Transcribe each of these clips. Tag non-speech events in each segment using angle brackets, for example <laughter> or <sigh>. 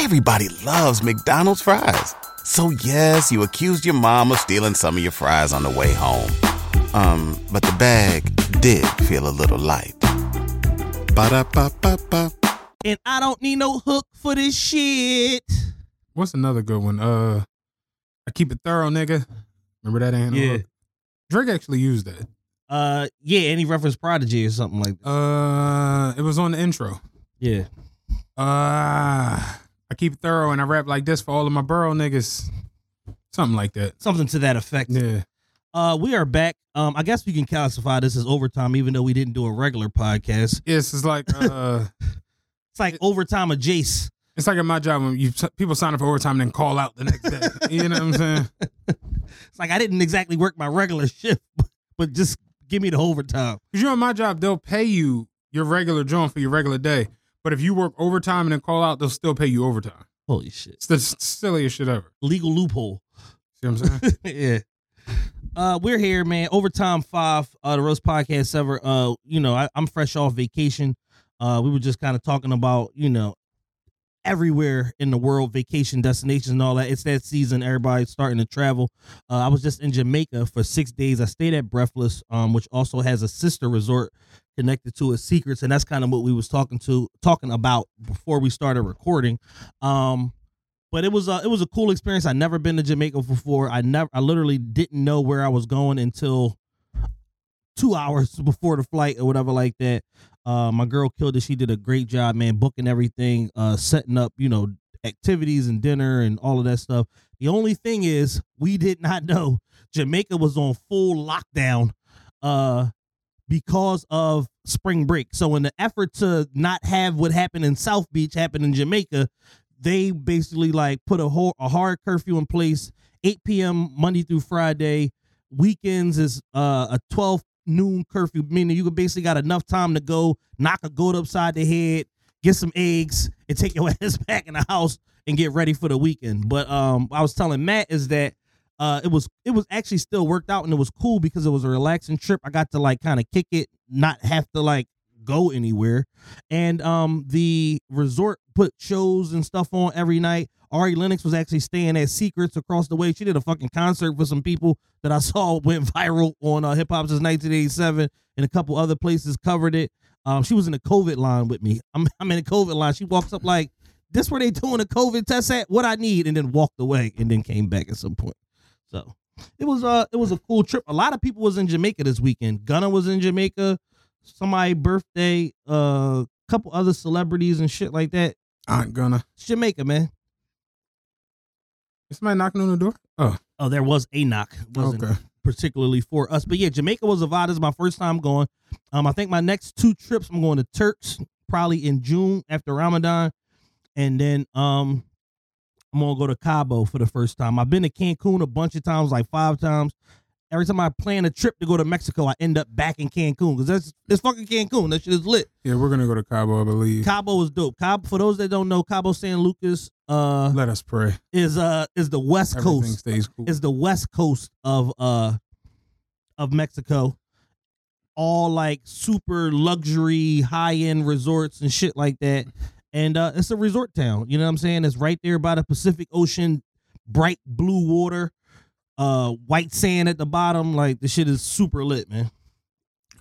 Everybody loves McDonald's fries. So yes, you accused your mom of stealing some of your fries on the way home. Um, but the bag did feel a little light. Ba-da-ba-ba-ba. And I don't need no hook for this shit. What's another good one? Uh, I keep it thorough, nigga. Remember that? Ain't no Yeah. hook? Drake actually used that. Uh, yeah, any reference Prodigy or something like that. Uh, it was on the intro. Yeah. Uh, I keep it thorough and I rap like this for all of my borough niggas. Something like that. Something to that effect. Yeah. Uh, we are back. Um, I guess we can classify this as overtime, even though we didn't do a regular podcast. Yes, it's like uh, <laughs> It's like overtime of Jace. it's like at my job when you people sign up for overtime and then call out the next day. <laughs> you know what I'm saying? It's like I didn't exactly work my regular shift, <laughs> but just give me the overtime. Because you know, my job, they'll pay you your regular joint for your regular day. But if you work overtime and then call out, they'll still pay you overtime. Holy shit. It's the silliest shit ever. Legal loophole. See what I'm saying? <laughs> yeah. Uh, we're here, man. Overtime five, uh, the roast podcast ever. Uh, you know, I, I'm fresh off vacation. Uh, we were just kind of talking about, you know, everywhere in the world, vacation destinations and all that. It's that season. Everybody's starting to travel. Uh, I was just in Jamaica for six days. I stayed at Breathless, um, which also has a sister resort connected to its secrets, and that's kind of what we was talking to talking about before we started recording. Um, but it was a it was a cool experience. I never been to Jamaica before. I never I literally didn't know where I was going until two hours <laughs> before the flight or whatever like that. Uh, my girl killed it. She did a great job, man, booking everything, uh, setting up, you know, activities and dinner and all of that stuff. The only thing is, we did not <laughs> know Jamaica was on full lockdown, uh, because of spring break. So in the effort to not have what happened in South Beach happen in Jamaica, they basically like put a whole a hard curfew in place 8 p.m monday through friday weekends is uh a 12 noon curfew meaning you basically got enough time to go knock a goat upside the head get some eggs and take your <laughs> ass back in the house and get ready for the weekend but um i was telling matt is that uh it was it was actually still worked out and it was cool because it was a relaxing trip i got to like kind of kick it not have to like go anywhere and um the resort put shows and stuff on every night Ari Lennox was actually staying at Secrets across the way. She did a fucking concert for some people that I <laughs> saw went viral on uh, Hip Hop since 1987, and a couple other places covered it. Um, she was in the COVID line with me. I'm, I'm in the COVID line. She walks up like, "This where they doing a COVID test at? What I need?" And then walked away, and then came back at some point. So it was uh it was a cool trip. A lot of people was in Jamaica this weekend. Gunna was in Jamaica. Somebody birthday. Uh, couple other celebrities and shit like that. Aunt gonna. It's Jamaica, man. Is somebody knocking on the door? Oh, Oh, there was a knock. Wasn't okay. particularly for us. But yeah, Jamaica was a vibe. This is my first time going. Um, I think my next two trips, I'm going to Turks probably in June after Ramadan, and then um, I'm gonna go to Cabo for the first time. I've been to Cancun a bunch of times, like five times. Every time I plan a trip to go to Mexico, I end up back in Cancun because that's it's fucking Cancun. That shit is lit. Yeah, we're gonna go to Cabo, I believe. Cabo is dope. Cabo, for those that don't know, Cabo San Lucas uh Let us pray. is uh is the west Everything coast stays cool. is the west coast of uh of Mexico. All like super luxury, high end resorts and shit like that. And uh it's a resort town. You know what I'm saying? It's right there by the Pacific Ocean, bright blue water, uh white sand at the bottom. Like the shit is super lit, man.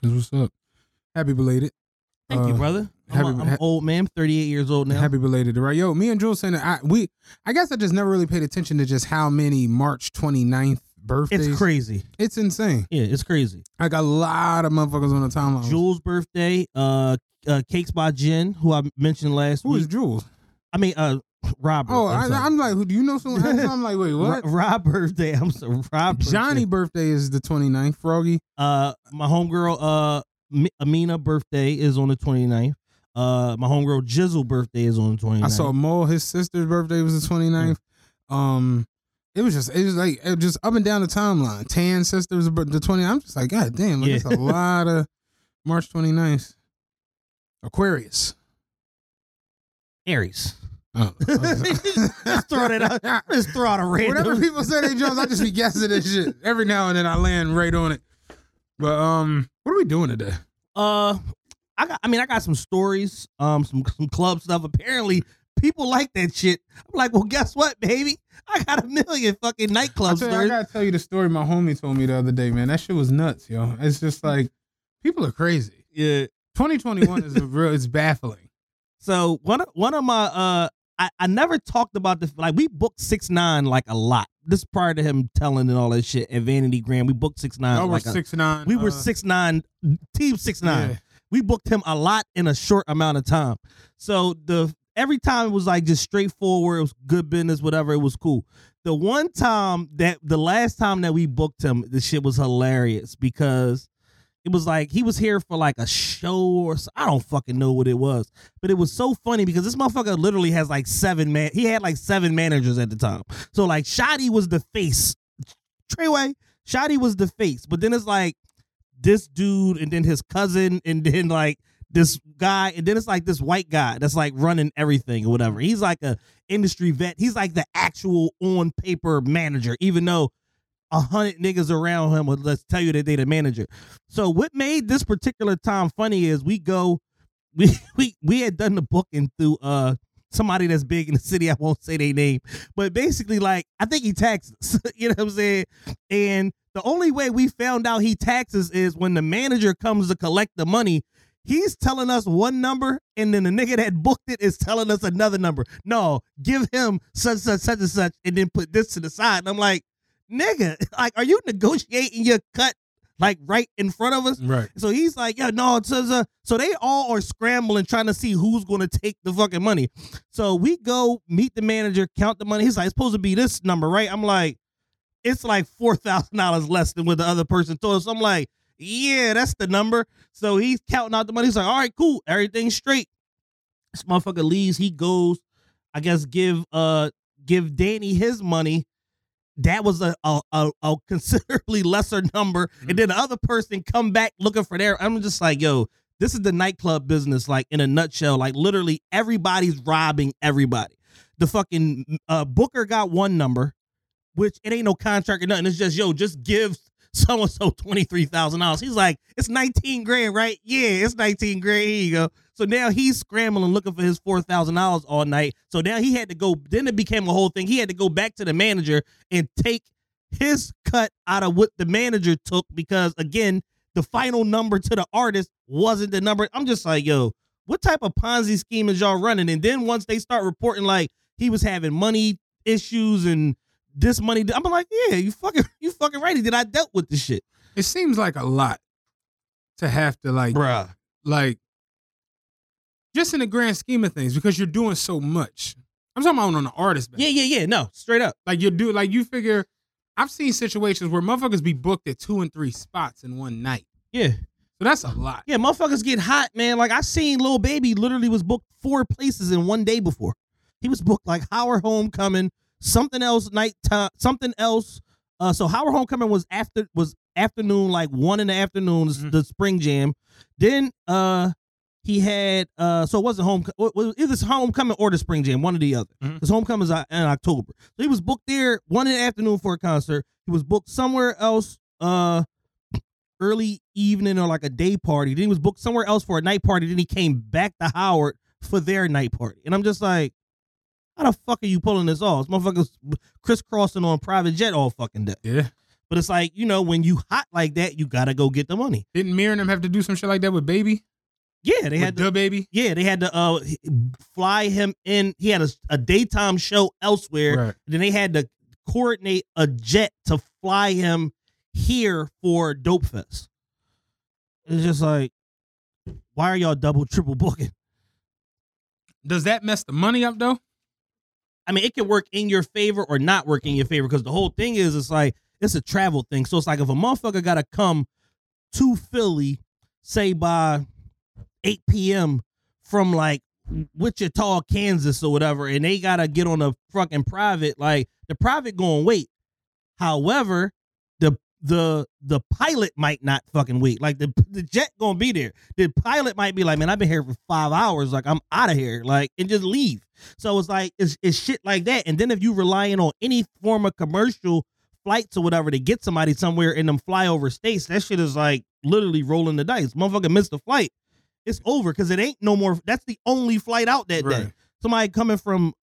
That's what's up. Happy belated. Thank you, Uh, brother. I'm, happy- a, I'm ha- old man, 38 years old now. Happy belated, right? Yo, me and Jules saying that I we I guess I just never really paid attention to just how many March 29th birthdays. it's crazy. It's insane. Yeah, it's crazy. I got a lot of motherfuckers on the timeline. Jules' birthday, uh, uh Cakes by Jen, who I mentioned last Who week. is Jules? I mean, uh, Robert. Oh, I'm I, sorry. I'm like, who do you know someone? <laughs> I'm like, wait, what? Ro- Rob birthday. I'm sorry. Rob birthday. Johnny birthday is the 29th. Froggy. Uh, my homegirl, uh, Mi- Amina birthday is on the 29th. Uh, my homegirl Jizzle birthday is on the 29th. I saw Mo, his sister's birthday was the 29th. Um, it was just, it was like, it was just up and down the timeline. Tan sister was the 20th. I'm just like, God damn, like, Yeah. it's a lot of March 29th. Aquarius. Aries. Oh. <laughs> Just throw that out. Just throw out a random. Whenever people say they Jones, I just be guessing this shit. Every now and then I land right on it. But um, what are we doing today? Uh, I got. I mean, I got some stories. Um, some some club stuff. Apparently, people like that shit. I'm like, well, guess what, baby? I got a million fucking nightclub you, I gotta tell you the story my homie told me the other day, man. That shit was nuts, yo. It's just like people are crazy. Yeah. 2021 is a real. It's baffling. So one of one of my uh I, I never talked about this like we booked six nine like a lot. This prior to him telling and all that shit at Vanity Grand. We booked six nine. Y'all were like six nine. we were uh, six nine team six nine. yeah. We booked him a lot in a short amount of time. So the every time it was like just straightforward, it was good business, whatever, it was cool. The one time that the last time that we booked him, the shit was hilarious because it was like he was here for like a show or so, I don't fucking know what it was, but it was so funny because this motherfucker literally has like seven man. He had like seven managers at the time. So like Shotti was the face. Treyway, Shotti was the face, but then it's like this dude and then his cousin and then like this guy and then it's like this white guy that's like running everything or whatever. He's like a industry vet. He's like the actual on paper manager, even though a hundred niggas around him would let's tell you that they the manager. So what made this particular time funny is we go, we <laughs> we we had done the booking through uh somebody that's big in the city. I won't say their name, but basically like I think he taxes. <laughs> you know what I'm saying? And the only way we found out he taxes is when the manager comes to collect the money. He's telling us one number, and then the nigga that booked it is telling us another number. No, give him such such such and such, and then put this to the side. And I'm like, nigga, <laughs> like, are you negotiating your cut like right in front of us? Right. So he's like, yeah, no, it's uh, so they all are scrambling trying to see who's going to take the fucking money. So we go meet the manager, count the money. He's like, it's supposed to be this number, right? I'm like, it's like four thousand dollars less than what the other person told us. I'm like, yeah, that's the number. So he's counting out the money. He's like, all right, cool, everything's straight. This motherfucker leaves. He goes, I guess, give uh give Danny his money. That was a a, a, a <laughs> considerably lesser number, and then the other person come back looking for their. I'm just like, yo, this is the nightclub business, like in a nutshell. Like literally, everybody's robbing everybody. The fucking uh, Booker got one number, which it ain't no contract or nothing. It's just yo, just give so and so twenty three thousand dollars. He's like, it's nineteen grand, right? Yeah, it's nineteen grand. Here you go. So now he's scrambling looking for his four thousand dollars all night. So now he had to go. Then it became a whole thing. He had to go back to the manager and take his cut out of what the manager took because again, the final number to the artist wasn't the number. I'm just like, yo, what type of Ponzi scheme is y'all running? And then once they start reporting like he was having money issues and this money, I'm like, yeah, you fucking, <laughs> you fucking right. Did I dealt with this shit, It seems like a lot to have to like bruh? like just in the grand scheme of things because you're doing so much. I'm talking about on the artist. Yeah, yeah, yeah. No, straight up. Like you do like you figure I've seen situations where motherfuckers be booked at two and three spots in one night. Yeah, So that's a lot. yeah. Motherfuckers get hot, man. Like I seen Lil Baby literally was booked four places in one day before. He was booked like Howard Homecoming, something else night time, something else. Uh, so Howard Homecoming was after was afternoon, like one in the afternoon, Mhm. the spring jam. Then uh he had uh so it wasn't home it was either homecoming or the spring jam, one or the other. Mhm. Because homecoming is uh, in October. So he was booked there one in the afternoon for a concert. He was booked somewhere else uh early evening or like a day party. Then he was booked somewhere else for a night party. Then he came back to Howard for their night party. And I'm just like, how the fuck are you pulling this off? This motherfuckers crisscrossing on private jet all fucking day. Yeah. But it's like, you know, when you hot like that, you gotta go get the money. Didn't Mir and them have to do some shit like that with Baby? Yeah, they With had to, the baby? yeah, they had to uh fly him in. He had a, a daytime show elsewhere. Right. Then they had to coordinate a jet to fly him here for Dope Fest. It's just like, why are y'all double, triple booking? Does that mess the money up though? I mean, it can work in your favor or not work in your favor because the whole thing is it's like it's a travel thing. So it's like if a motherfucker gotta come to Philly, say by 8 p.m. from like Wichita, Kansas or whatever, and they gotta get on a fucking private, like the private going wait. However, the the pilot might not fucking wait. Like the the jet gonna be there. The pilot might be like, man, I've been here for five hours. Like I'm out of here. Like and just leave. So it's like it's, it's shit like that. And then if you relying on any form of commercial flights or whatever to get somebody somewhere in them flyover states, that shit is like literally rolling the dice. Motherfucker missed the flight. It's over because it ain't no more. That's the only flight out that day. Somebody coming from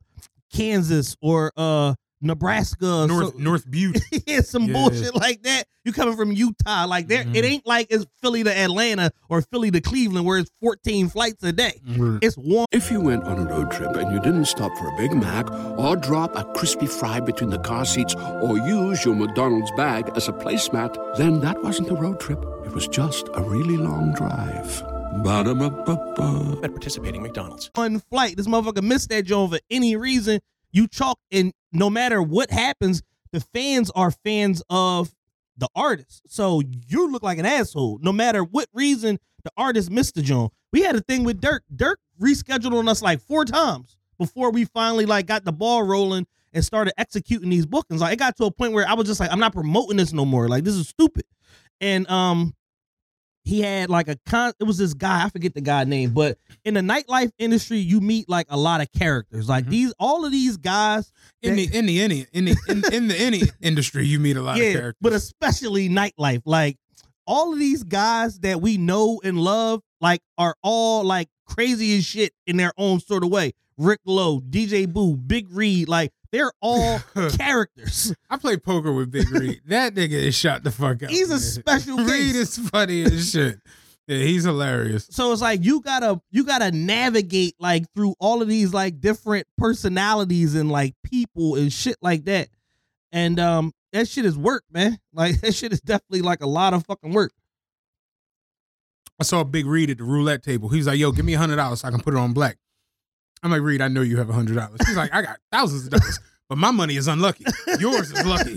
Kansas or uh Nebraska, North so- North Butte. <laughs> yeah, some Yeah. bullshit like that. You coming from Utah, like there, Mhm. it ain't like it's Philly to Atlanta or Philly to Cleveland, where it's 14 flights a day. It's one. If you went on a road trip and you didn't stop for a Big Mac or drop a crispy fry between the car seats or use your McDonald's bag as a placemat, then that wasn't a road trip. It was just a really long drive. Ba-da-ba-ba-ba. at participating McDonald's. one flight. This motherfucker missed that joint for any reason. You chalk, and no matter what happens, the fans are fans of the artist. So you look like an asshole. No matter what reason the artist missed the joint. We had a thing with Durk. Durk rescheduled on us like four times before we finally like got the ball rolling and started executing these bookings. Like it got to a point where I was just like, I'm not promoting this no more. Like this is stupid. And um he had like a con it was this guy, I forget the guy name, but in the nightlife industry, you meet like a lot of characters. Like Mhm. these all of these guys In the in the any in the in, in the any <laughs> industry, you meet a lot of characters. but especially nightlife. Like all of these guys that we know and love, like are all like crazy as shit in their own sort of way. Rick Lowe, DJ Boo, Big Reed, like they're all <laughs> characters. I play poker with Big Reed. <laughs> that nigga is shot the fuck out. He's a man. special Reed case. is funny as shit. Yeah, he's hilarious. So it's like you gotta you gotta navigate like through all of these like different personalities and like people and shit like that. And um that shit is work, man. <laughs> Like that shit is definitely like a lot of fucking work. I saw Big Reed at the roulette table. He was like, "Yo, give me a hundred dollars so I can put it on black." I'm like, "Reed, I know you have a hundred dollars." He's like, "I got thousands of dollars, but my money is unlucky. Yours is lucky."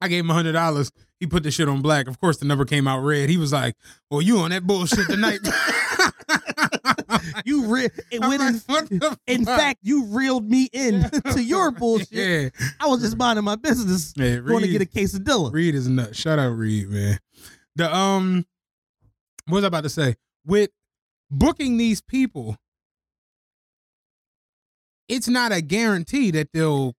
I gave him hundred dollars. He put the shit on black. Of course, the number came out red. He was like, "Well, you on that bullshit tonight?" You re- it went like, in, "What the in fact, you reeled me in to your bullshit. Yeah, I was just minding my business, yeah. going to get a case quesadilla. Reed is nuts. Shout out Reed, man. The um, what was I about to say? With booking these people, it's not a guarantee that they'll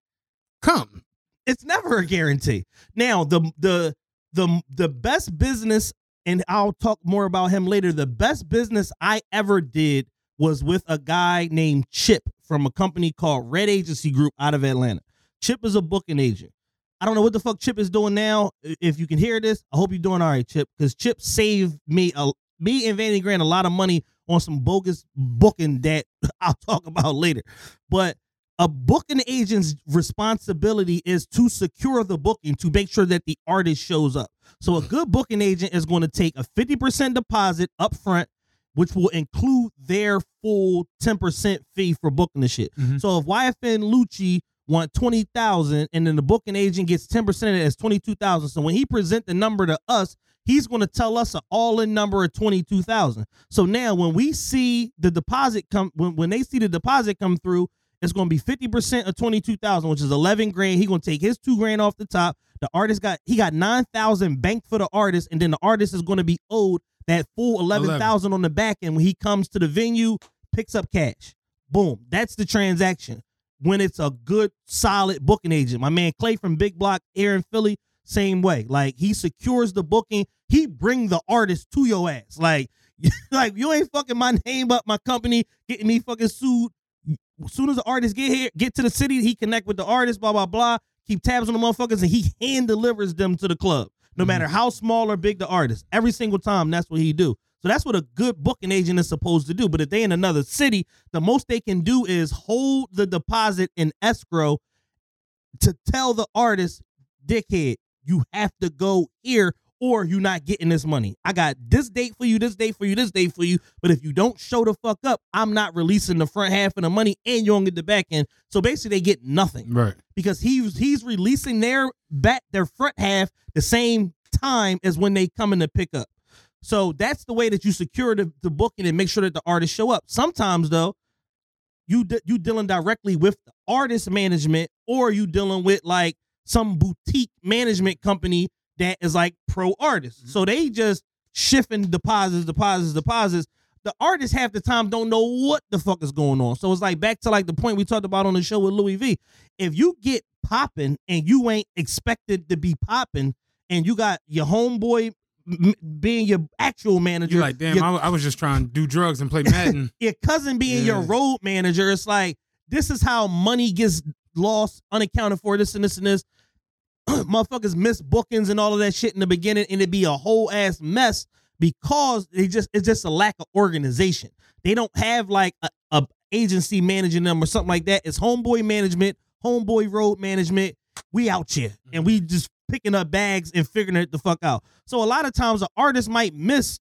come. It's never a guarantee. Now, the the the the best business, and I'll talk more about him later. The best business I ever did was with a guy named Chip from a company called Red Agency Group out of Atlanta. Chip is a booking agent. I don't know what the fuck Chip is doing now. If you can hear this, I hope you're doing all right, Chip, because Chip saved me a me and Vanny Grant a lot of money on some bogus booking that <laughs> I'll talk about later. But a booking agent's responsibility is to secure the booking to make sure that the artist shows up. So a good booking agent is going to take a 50% deposit up front, which will include their full 10% fee for booking the shit. Mhm. So if YFN Lucci want 20,000 and then the booking agent gets 10% of it as 22,000. So when he present the number to us, he's going to tell us an all-in number of 22,000. So now when we see the deposit come when, when they see the deposit come through, it's going to be 50% of 22,000, which is 11 grand. He going to take his 2 grand off the top. The artist got he got 9,000 banked for the artist and then the artist is going to be owed that full 11,000 on the back end when he comes to the venue, picks up cash. Boom. That's the transaction. When it's a good solid booking agent. My man Clay from Big Block here in Philly, same way. Like he secures the booking, he bring the artist to your ass. Like <laughs> like you ain't fucking my name up, my company, getting me fucking sued. As soon as the artist get here, get to the city, he connect with the artist, blah blah blah. Keep tabs on the motherfuckers, and he hand delivers them to the club, no Mhm. matter how small or big the artist. Every single time, that's what he do. So that's what a good booking agent is supposed to do. But if they in another city, the most they can do is hold the deposit in escrow to tell the artist, dickhead, you have to go here or you're not getting this money. I got this date for you, this date for you, this date for you. But if you don't show the fuck up, I'm not releasing the front half of the money and you don't get the back end. So basically they get nothing Right. because he's he's releasing their back their front half the same time as when they come in to pick up. So that's the way that you secure the, the booking and make sure that the artists show up. Sometimes though, you you dealing directly with the artist management or you dealing with like some boutique management company that is like pro artists. Mm-hmm. So they just shifting deposits, deposits, deposits. The artists half the time don't know what the fuck is going on. So it's like back to like the point we talked about on the show with Louis V. If you get popping and you ain't expected to be popping, and you got your homeboy being your actual manager. You're like, damn, your, I, I was just trying to do drugs and play <laughs> Madden. your cousin being your road manager. It's like this is how money gets lost, unaccounted for. This and this and this. <clears throat> Motherfuckers miss bookings and all of that shit in the beginning, and it'd be a whole ass mess because they just it's just a lack of organization. They don't have like a, a agency managing them or something like that. It's homeboy management, homeboy road management. We out here and we mm-hmm. just picking up bags and figuring it the fuck out. So a lot of times an artist might miss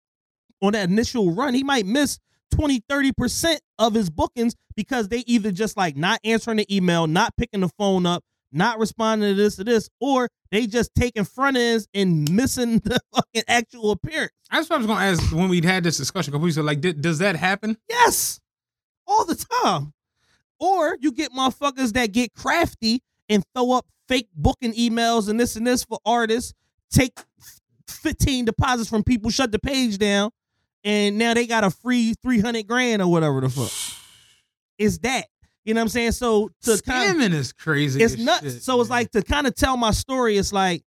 on that initial run, he might miss 20, 30% of his bookings because they either just like not answering the email, not picking the phone up, not responding to this or this, or they just taking front ends and missing <laughs> the fucking actual appearance. That's what I was going to ask when we had this discussion couple weeks ago. Like, did, does that happen? Yes, all the time. Or you get motherfuckers that get crafty and throw up fake booking emails and this and this for artists, take 15 deposits from people, shut the page down, and now they got a free 300 grand or whatever the fuck. Is that? You know what I'm saying? So to kind Scamming is crazy. it's nuts. shit, so it's man. like to kind of tell my story. It's like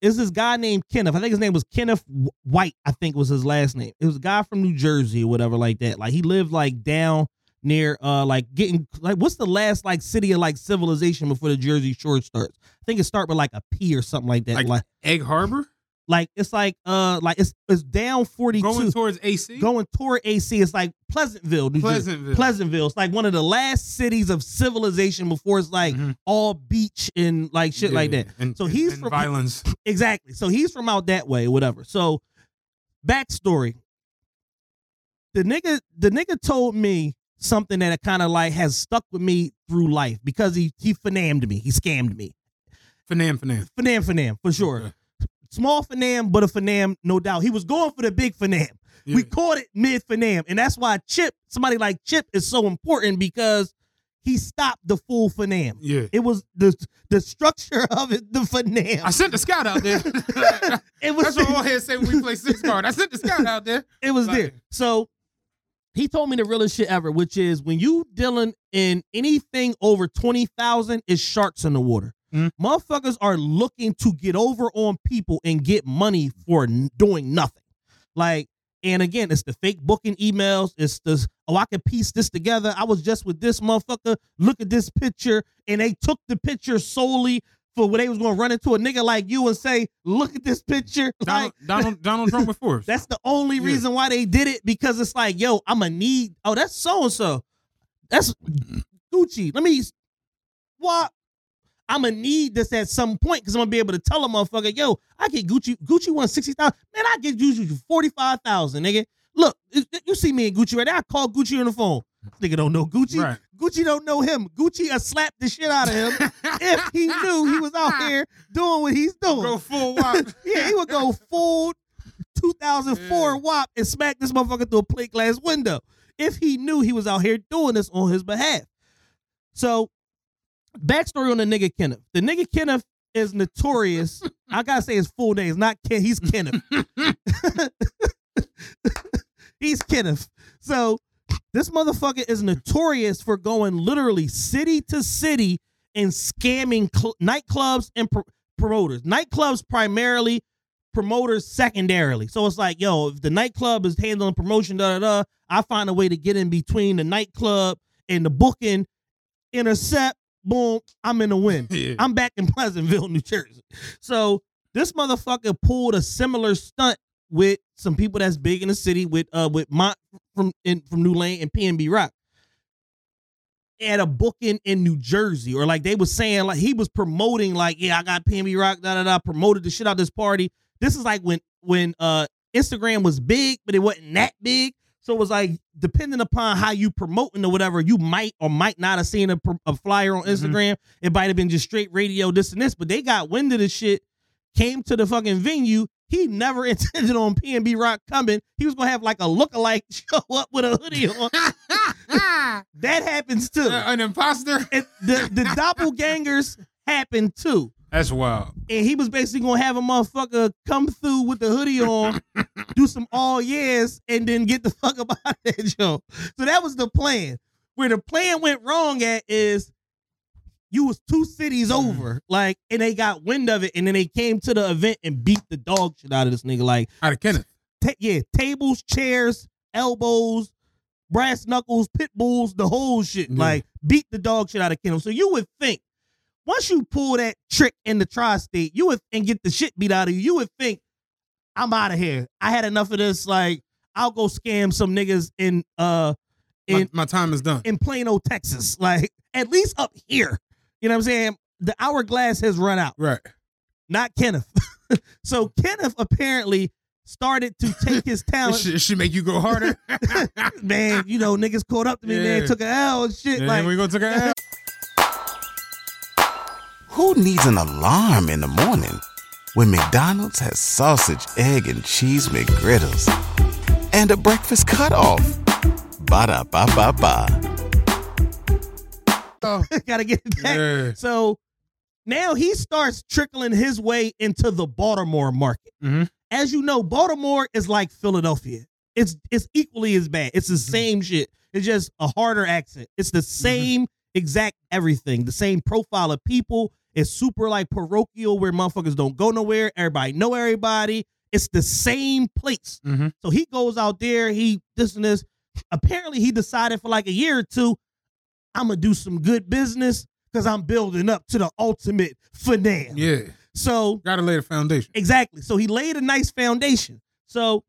it's this guy named Kenneth. I think his name was Kenneth White. I think was his last name. It was a guy from New Jersey or whatever like that. Like he lived like down near uh like getting like what's the last like city of like civilization before the Jersey Shore starts? I think it start with like a P or something like that. Like Like Egg Harbor like it's like uh like it's it's down 42 going towards AC. going toward AC. It's like Pleasantville, New Jersey. Pleasantville. Pleasantville. It's like one of the last cities of civilization before it's like Mhm. all beach and like shit like that. And, So he's and from- violence. <laughs> Exactly. So he's from out that way, whatever. So backstory. The nigga, the nigga told me something that kind of like has stuck with me through life because he he finammed me. He scammed me. Fanam, fanam. Finam, finam, for sure. Okay. Small finam, but a finam, no doubt. He was going for the big finam. Yeah. We caught it mid finam, and that's why Chip, somebody like Chip, is so important because he stopped the full finam. yeah. It was the the structure of it, the finam. I sent the scout out there. <laughs> it was That's what all head say when we play six card. I sent the scout out there. <laughs> it was Like- there. So he told me the realest shit ever, which is when you dealing in anything over twenty thousand, is sharks in the water. Mhm. Motherfuckers are looking to get over on people and get money for n- doing nothing. Like, and again, it's the fake booking emails. It's this, oh, I can piece this together. I was just with this motherfucker. Look at this picture. And they took the picture solely for when they was going to run into a nigga like you and say, look at this picture. <laughs> Donald, Like, Donald, Donald Trump <laughs> with force. that's the only Yeah. reason why they did it because it's like, yo, I'm a need. Oh, that's so and so. That's Gucci. Let me. What? I'm gonna need this at some point because I'm gonna be able to tell a motherfucker, yo, I get Gucci. Gucci won sixty thousand. Man, I get Gucci forty five thousand, nigga. Look, you see me and Gucci right there. I call Gucci on the phone. This nigga don't know Gucci. Right. Gucci don't know him. Gucci uh, slapped the shit out of him <laughs> if he knew he was out here doing what he's doing. Go full wop. <laughs> Yeah, he would go full 2004 Yeah. Wop and smack this motherfucker through a plate glass window if he knew he was out here doing this on his behalf. So, backstory on the nigga Kenneth. The nigga Kenneth is notorious. I gotta say his full name. It's not Ken. He's Kenneth. <laughs> he's Kenneth. So, this motherfucker is notorious for going literally city to city and scamming cl- nightclubs and pro- promoters. Nightclubs primarily, promoters secondarily. So it's like, yo, if the nightclub is handling promotion, da da da, I find a way to get in between the nightclub and the booking, intercept, boom, I'm in the win. <laughs> Yeah. I'm back in Pleasantville, New Jersey. So this motherfucker pulled a similar stunt with some people that's big in the city with uh with Mont from in from New Lane and PNB Rock at a booking in New Jersey, or like they was saying, like he was promoting, like, yeah, I got PNB Rock, da da da, promoted the shit out of this party. This is like when when uh Instagram was big, but it wasn't that big. So it was like depending upon how you promoting or whatever, you might or might not have seen a, a flyer on Mhm. Instagram. It might have been just straight radio, this and this, but they got wind of the shit, came to the fucking venue. He never <laughs> intended on PNB Rock coming. He was gonna have like a lookalike <laughs> show up with a hoodie on. <laughs> that happens too. Uh, an imposter. And the the doppelgangers happen too. That's wild. And he was basically gonna have a motherfucker come through with the hoodie on, <laughs> do some all years, and then get the <laughs> fuck up out of that show. So that was the plan. Where the plan went wrong at is you was two cities Mm. over, like, and they got wind of it, and then they came to the event and beat the dog shit out of this nigga. Like, Out of Kenneth. ta- yeah, tables, chairs, elbows, brass knuckles, pit bulls, the whole shit. Yeah. Like, beat the dog shit out of Kendall. So you would think once you pull that trick in the tri-state, you would and get the shit beat out of you. You would think I'm out of here. I had enough of this. Like, I'll go scam some niggas in uh My, in my time is done. in Plano, Texas. <laughs> Like, at least up here. You know what I'm saying? The hourglass has run out. Right. Not Kenneth. <laughs> so Kenneth apparently started to take his <laughs> talent. should, it should make you go harder. man, you know, niggas caught up to me, man, Yeah. took a L and shit. Yeah, like, we gonna take a Who needs an alarm in the morning when McDonald's has sausage, egg, and cheese McGriddles and a breakfast cutoff? Ba da ba ba ba. Oh. gotta get it back. Yeah. So now he starts trickling his way into the Baltimore market. Mhm. As you know, Baltimore is like Philadelphia. It's it's equally as bad. It's the Mm-hmm. same shit. It's just a harder accent. It's the same exact everything. The same profile of people. It's super like parochial where motherfuckers don't go nowhere. Everybody know everybody. It's the same place. Mhm. So he goes out there. He this and this. Apparently, he decided for like a year or two, I'm gonna do some good business because I'm building up to the ultimate finale. Yeah. So Gotta lay the foundation. exactly. So he laid a nice foundation. So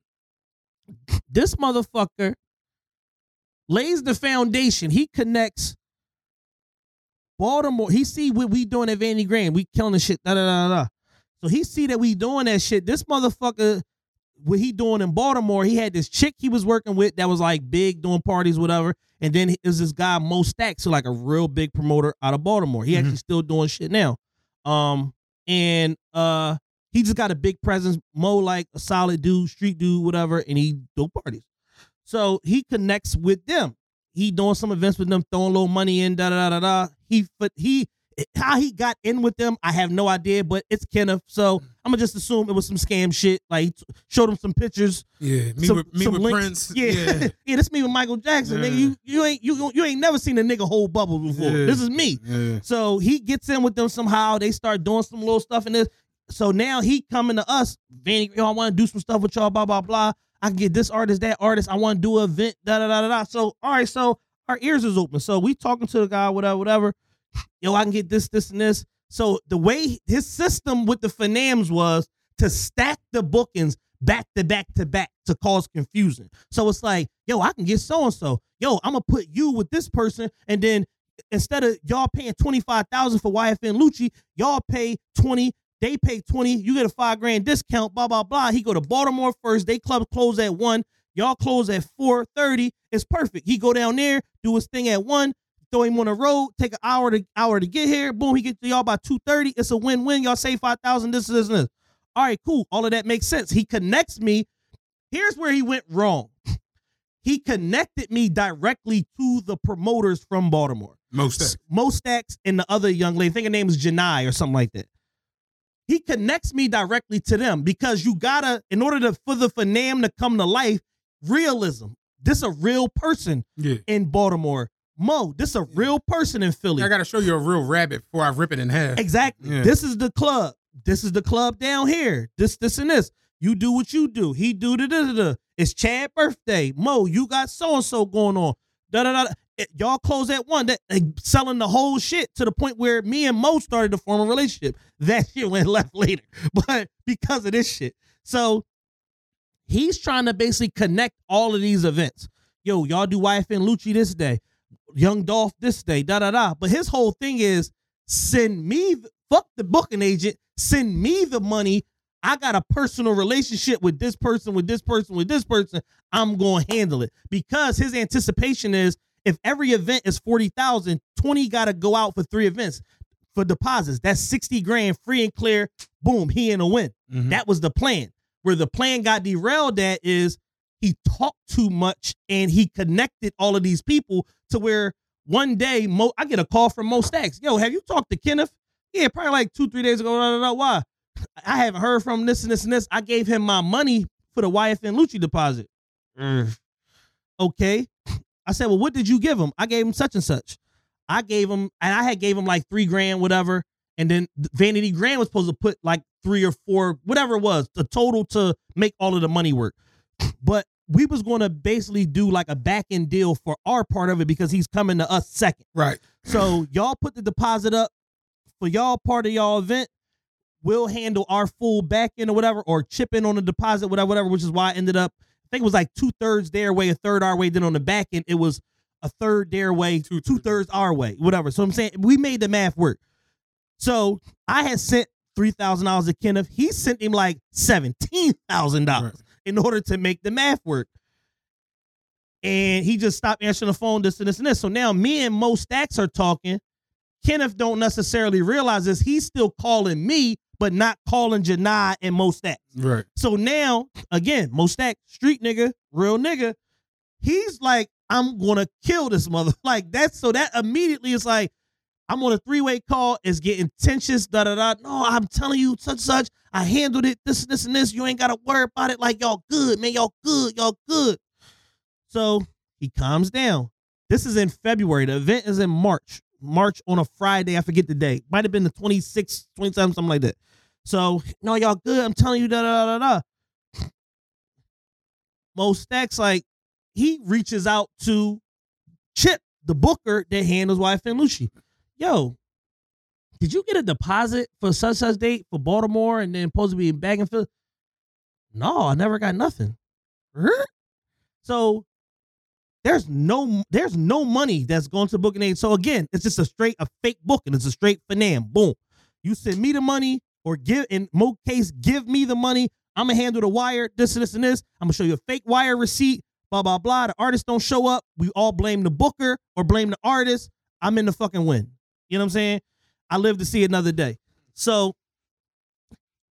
this motherfucker lays the foundation. He connects Baltimore. He see what we doing at Vanity Grand. We killing the shit. Da da da da. So he see that we doing that shit. This motherfucker, what he doing in Baltimore? He had this chick he was working with that was like big doing parties, whatever. And then is this guy Moe Stacks, who like a real big promoter out of Baltimore. He Mhm. actually still doing shit now. Um, and uh, he just got a big presence. Mo like a solid dude, street dude, whatever, and he do parties. So he connects with them. He doing some events with them, throwing a little money in, da da da da da. He but he how he got in with them, I have no idea, but it's Kenneth. So mm. I'm gonna just assume it was some scam shit. Like showed him some pictures. Yeah. Me some, with me with. Prince. <laughs> Yeah, yeah, <laughs> Yeah. this me with Michael Jackson. Nigga, you you ain't you you ain't never seen a nigga hold bubbles before. Yeah. This is me. Yeah. So he gets in with them somehow. They start doing some little stuff in this. So now he coming to us, Vanny, yo, I want to do some stuff with y'all, blah, blah, blah. I can get this artist, that artist. I want to do an event, da, da, da, da, da. So, all right, so our ears is open. So we talking to the guy, whatever, whatever. Yo, I can get this, this, and this. So the way his system with the Fanams was to stack the bookings back to back to back to cause confusion. So it's like, yo, I can get so and so. Yo, I'm gonna put you with this person, and then instead of y'all paying twenty five thousand for YFN Lucci, y'all pay twenty. They pay twenty. You get a five grand discount. Blah blah blah. He go to Baltimore first. They club close at one. Y'all close at four thirty. It's perfect. He go down there, do his thing at one. Throw him on the road. Take an hour to hour to get here. Boom. He gets to y'all by two thirty. It's a win win. Y'all save five thousand. This this this. All right, cool. All of that makes sense. He connects me. Here's where he went wrong. <laughs> He connected me directly to the promoters from Baltimore. Most of Moe Stacks and the other young lady, I think her name is Janai or something like that. He connects me directly to them because you gotta, in order to for the Fanam to come to life, realism. This a real person Yeah. in Baltimore. Mo, this a real person in Philly. I gotta show you a real rabbit before I rip it in half. Exactly. Yeah. This is the club. This is the club down here. This, this, and this. You do what you do. He do da da da. da. It's Chad birthday. Mo, you got so and so going on. Da da da. Y'all close at one. That selling the whole shit to the point where me and Mo started to form a relationship. That <laughs> shit went left later, <laughs> but because of this shit. So he's trying to basically connect all of these events. Yo, y'all do YFN Lucci this day, Young Dolph this day, da da da. But his whole thing is send me the, fuck the booking agent, send me the money. I got a personal relationship with this person, with this person, with this person. I'm going to handle it because his anticipation is if every event is 40,000, 20 got to go out for three events for deposits. That's 60 grand free and clear. Boom, he in a win. Mhm. That was the plan. Where the plan got derailed at is he talked too much and he connected all of these people to where one day Mo, I get a call from Moe Stacks. Yo, have you talked to Kenneth? Yeah, probably like two, three days ago. Da, da, da. Why? I haven't heard from this and this and this. I gave him my money for the YFN Lucci deposit. Mm. Okay. I said, well, what did you give him? I gave him such and such. I gave him, and I had gave him like three grand, whatever. And then Vanity Grand was supposed to put like three or four, whatever it was, the total to make all of the money work. But we was going to basically do like a back end deal for our part of it because he's coming to us second. Right. So <clears throat> y'all put the deposit up for y'all part of y'all event. We'll handle our full back end or whatever, or chip in on the deposit, whatever, whatever. Which is why I ended up. I think it was like two thirds their way, a third our way. Then on the back end, it was a third their way, two thirds our way, whatever. So I'm saying we made the math work. So I had sent three thousand dollars to Kenneth. He sent him like seventeen thousand dollars in order to make the math work. And he just stopped answering the phone, this and this and this. So now me and Moe Stacks are talking. Kenneth don't necessarily realize this. He's still calling me, but not calling Janai and Moe Stacks. Right. So now, again, Moe Stacks, street nigga, real nigga, he's like, I'm gonna kill this mother. <laughs> Like that's so that immediately is like, I'm on a three-way call, it's getting tensions, da da da. No, I'm telling you, such such. I handled it, this, this, and this. You ain't gotta worry about it. Like y'all good, man. Y'all good, y'all good. So he calms down. This is in February. The event is in March. March on a Friday. I forget the day. Might have been the 26th, 27th, something like that. So, no, y'all good. I'm telling you, da da da da. Moe Stacks, like, he reaches out to Chip, the booker that handles YFN Lucci. Yo, did you get a deposit for such such date for Baltimore and then supposed to be in Baggingfield? No, I never got nothing. So there's no there's no money that's going to booking aid. So again, it's just a straight a fake booking. It's a straight finam. Boom. You send me the money or give in Mo case, give me the money. I'm gonna handle the wire, this and this and this. I'm gonna show you a fake wire receipt, blah, blah, blah. The artist don't show up. We all blame the booker or blame the artist. I'm in the fucking win. You know what I'm saying? I live to see another day. So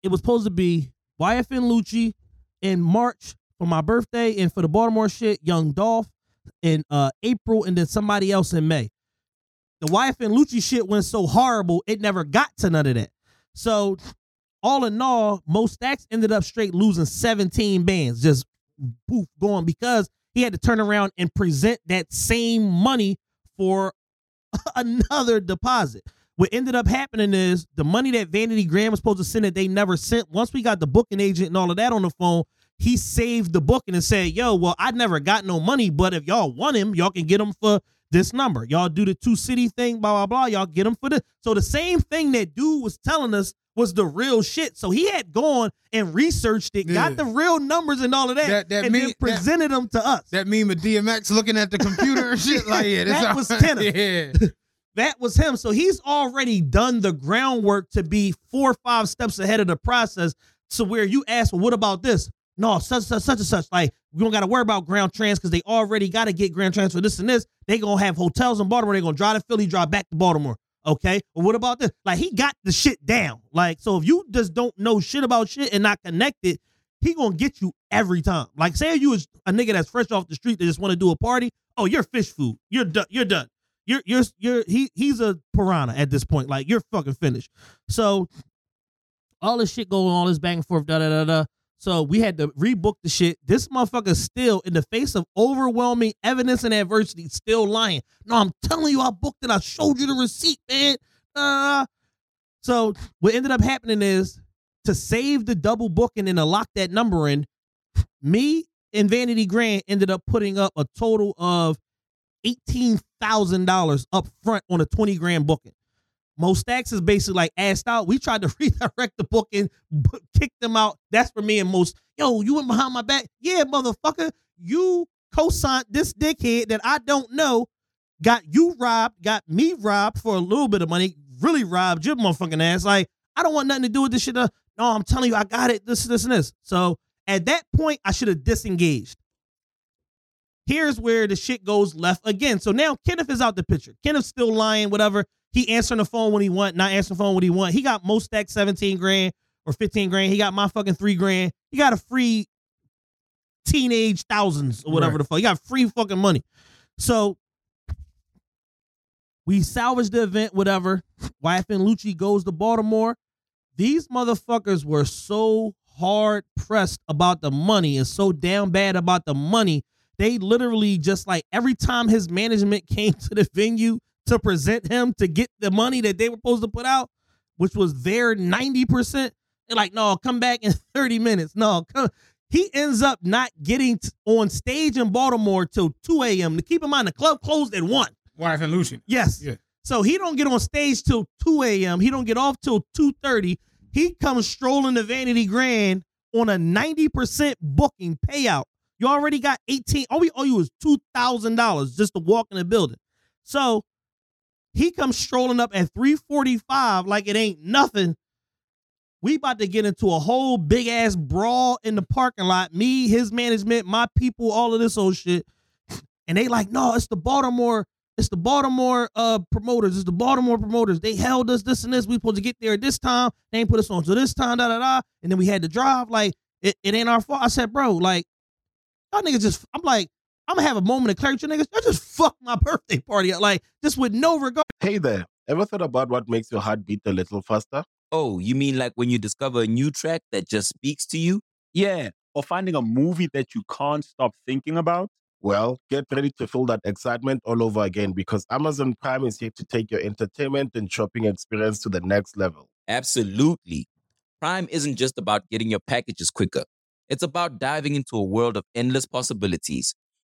it was supposed to be YFN Lucci in March for my birthday and for the Baltimore shit, Young Dolph in uh April and then somebody else in May. The YFN Lucci shit went so horrible, it never got to none of that. So all in all, Moe Stacks ended up straight losing 17 bands, just poof going because he had to turn around and present that same money for <laughs> another deposit. What ended up happening is the money that Vanity Grand was supposed to send that they never sent. Once we got the booking agent and all of that on the phone, he saved the booking and said, "Yo, well, I never got no money, but if y'all want him, y'all can get him for this number. Y'all do the two city thing, blah blah blah. Y'all get him for this." So the same thing that dude was telling us was the real shit. So he had gone and researched it, Yeah. got the real numbers and all of that, That- that and mean- then that- presented them to us. That meme of DMX looking at the computer and shit like yeah, That was Kenneth. <laughs> Yeah. <laughs> that was him. So he's already done the groundwork to be four or five steps ahead of the process. So where you ask, well, what about this? No, such such such and such. Like we don't got to worry about ground trans because they already got to get ground trans for this and this. They gonna have hotels in Baltimore. They gonna drive to Philly, drive back to Baltimore. Okay, well, what about this? Like he got the shit down. Like so, if you just don't know shit about shit and not connected, he gonna get you every time. Like say you was a nigga that's fresh off the street that just want to do a party. Oh, you're fish food. You're done. You're done you're you're you're he he's a piranha at this point. Like you're fucking finished. So all this shit going on, all this back and forth, da da da da. So we had to rebook the shit. This motherfucker still, in the face of overwhelming evidence and adversity, still lying. No, I'm telling you, I booked it. I showed you the receipt, man. Uh, so what ended up happening is to save the double booking and to lock that number in, me and Vanity Grand ended up putting up a total of eighteen thousand dollars up front on a twenty grand booking. Moe Stacks is basically like asked out. We tried to <laughs> redirect the booking, bu- kick them out. That's for me and most. Yo, you went behind my back. Yeah, motherfucker. You co-signed this dickhead that I don't know. Got you robbed. Got me robbed for a little bit of money. Really robbed your motherfucking ass. Like I don't want nothing to do with this shit. Uh, No, I'm telling you, I got it. This, this, and this. So at that point, I should have disengaged here's where the shit goes left again. So now Kenneth is out the picture. Kenneth's still lying, whatever. He answering the phone when he want, not answering the phone when he want. He got most stack 17 grand or 15 grand. He got my fucking three grand. He got a free teenage thousands or whatever Right. the fuck. He got free fucking money. So we salvaged the event, whatever. YFN Lucci goes to Baltimore. These motherfuckers were so hard pressed about the money and so damn bad about the money they literally just like every time his management <laughs> came to the venue to present him to get the money that they were supposed to put out, which was their 90%. They're like, no, come back in <laughs> 30 minutes. No, come. He ends up not getting t- on stage in Baltimore till 2 a.m. To keep in mind, the club closed at 1. Wife and Lucian. Yes. Yeah. So he don't get on stage till 2 a.m. He don't get off till 2.30. He comes strolling to Vanity Grand on a 90% booking payout. You already got 18. All we owe you is $2,000 just to walk in the building. So he comes strolling up at 345 like it ain't nothing. We about to get into a whole big ass brawl in the parking lot. Me, his management, my people, all of this old shit. And they like, no, it's the Baltimore, it's the Baltimore uh promoters, it's the Baltimore promoters. They held us this and this. We supposed to get there at this time. They ain't put us on to this time, da da da. And then we had to drive. Like, it, it ain't our fault. I said, bro, like, y'all niggas just I'm like, I'm gonna have a moment of clarity. Niggas, y'all just fucked my birthday party up. Like, just with no regard. Hey there, ever thought about what makes your heart beat a little faster? Oh, you mean like when you discover a new track that just speaks to you? Yeah, or finding a movie that you can't stop thinking about. Well, get ready to feel that excitement all over again because Amazon Prime is here to take your entertainment and shopping experience to the next level. Absolutely. Prime isn't just about getting your packages quicker. It's about diving into a world of endless possibilities,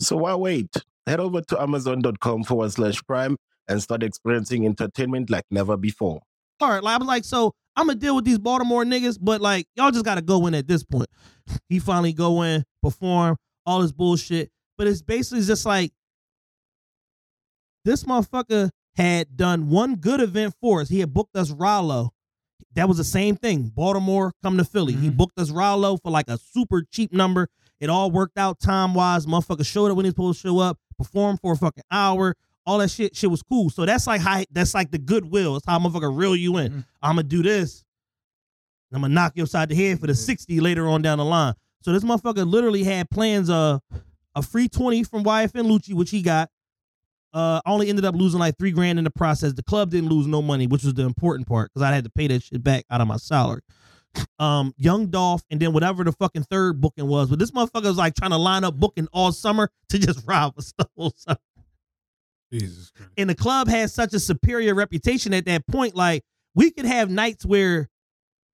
So why wait? Head over to amazon.com forward slash prime and start experiencing entertainment like never before. All right, like, I was like, so I'm gonna deal with these Baltimore niggas, but like y'all just gotta go in at this point. <laughs> He finally go in, perform all this bullshit, but it's basically just like this motherfucker had done one good event for us. He had booked us Rollo. That was the same thing. Baltimore come to Philly. He Mhm. booked us Rollo for like a super cheap number. It all worked out time wise. Motherfucker showed up when he was supposed to show up, performed for a fucking hour. All that shit, shit was cool. So that's like how that's like the goodwill. It's how motherfucker reel you in. Mhm. I'm gonna do this. I'm gonna knock you upside the head for the Mhm. 60 later on down the line. So this motherfucker literally had plans of a free 20 from YFN Lucci, which he got. Uh, only ended up losing like three grand in the process. The club didn't lose no money, which was the important part because I had to pay that shit back out of my salary. Um, Young Dolph, and then whatever the fucking third booking was. But this motherfucker was like trying to line up booking all summer to just rob a the whole summer Jesus Christ. and the club had such a superior reputation at that point. Like we could have nights where,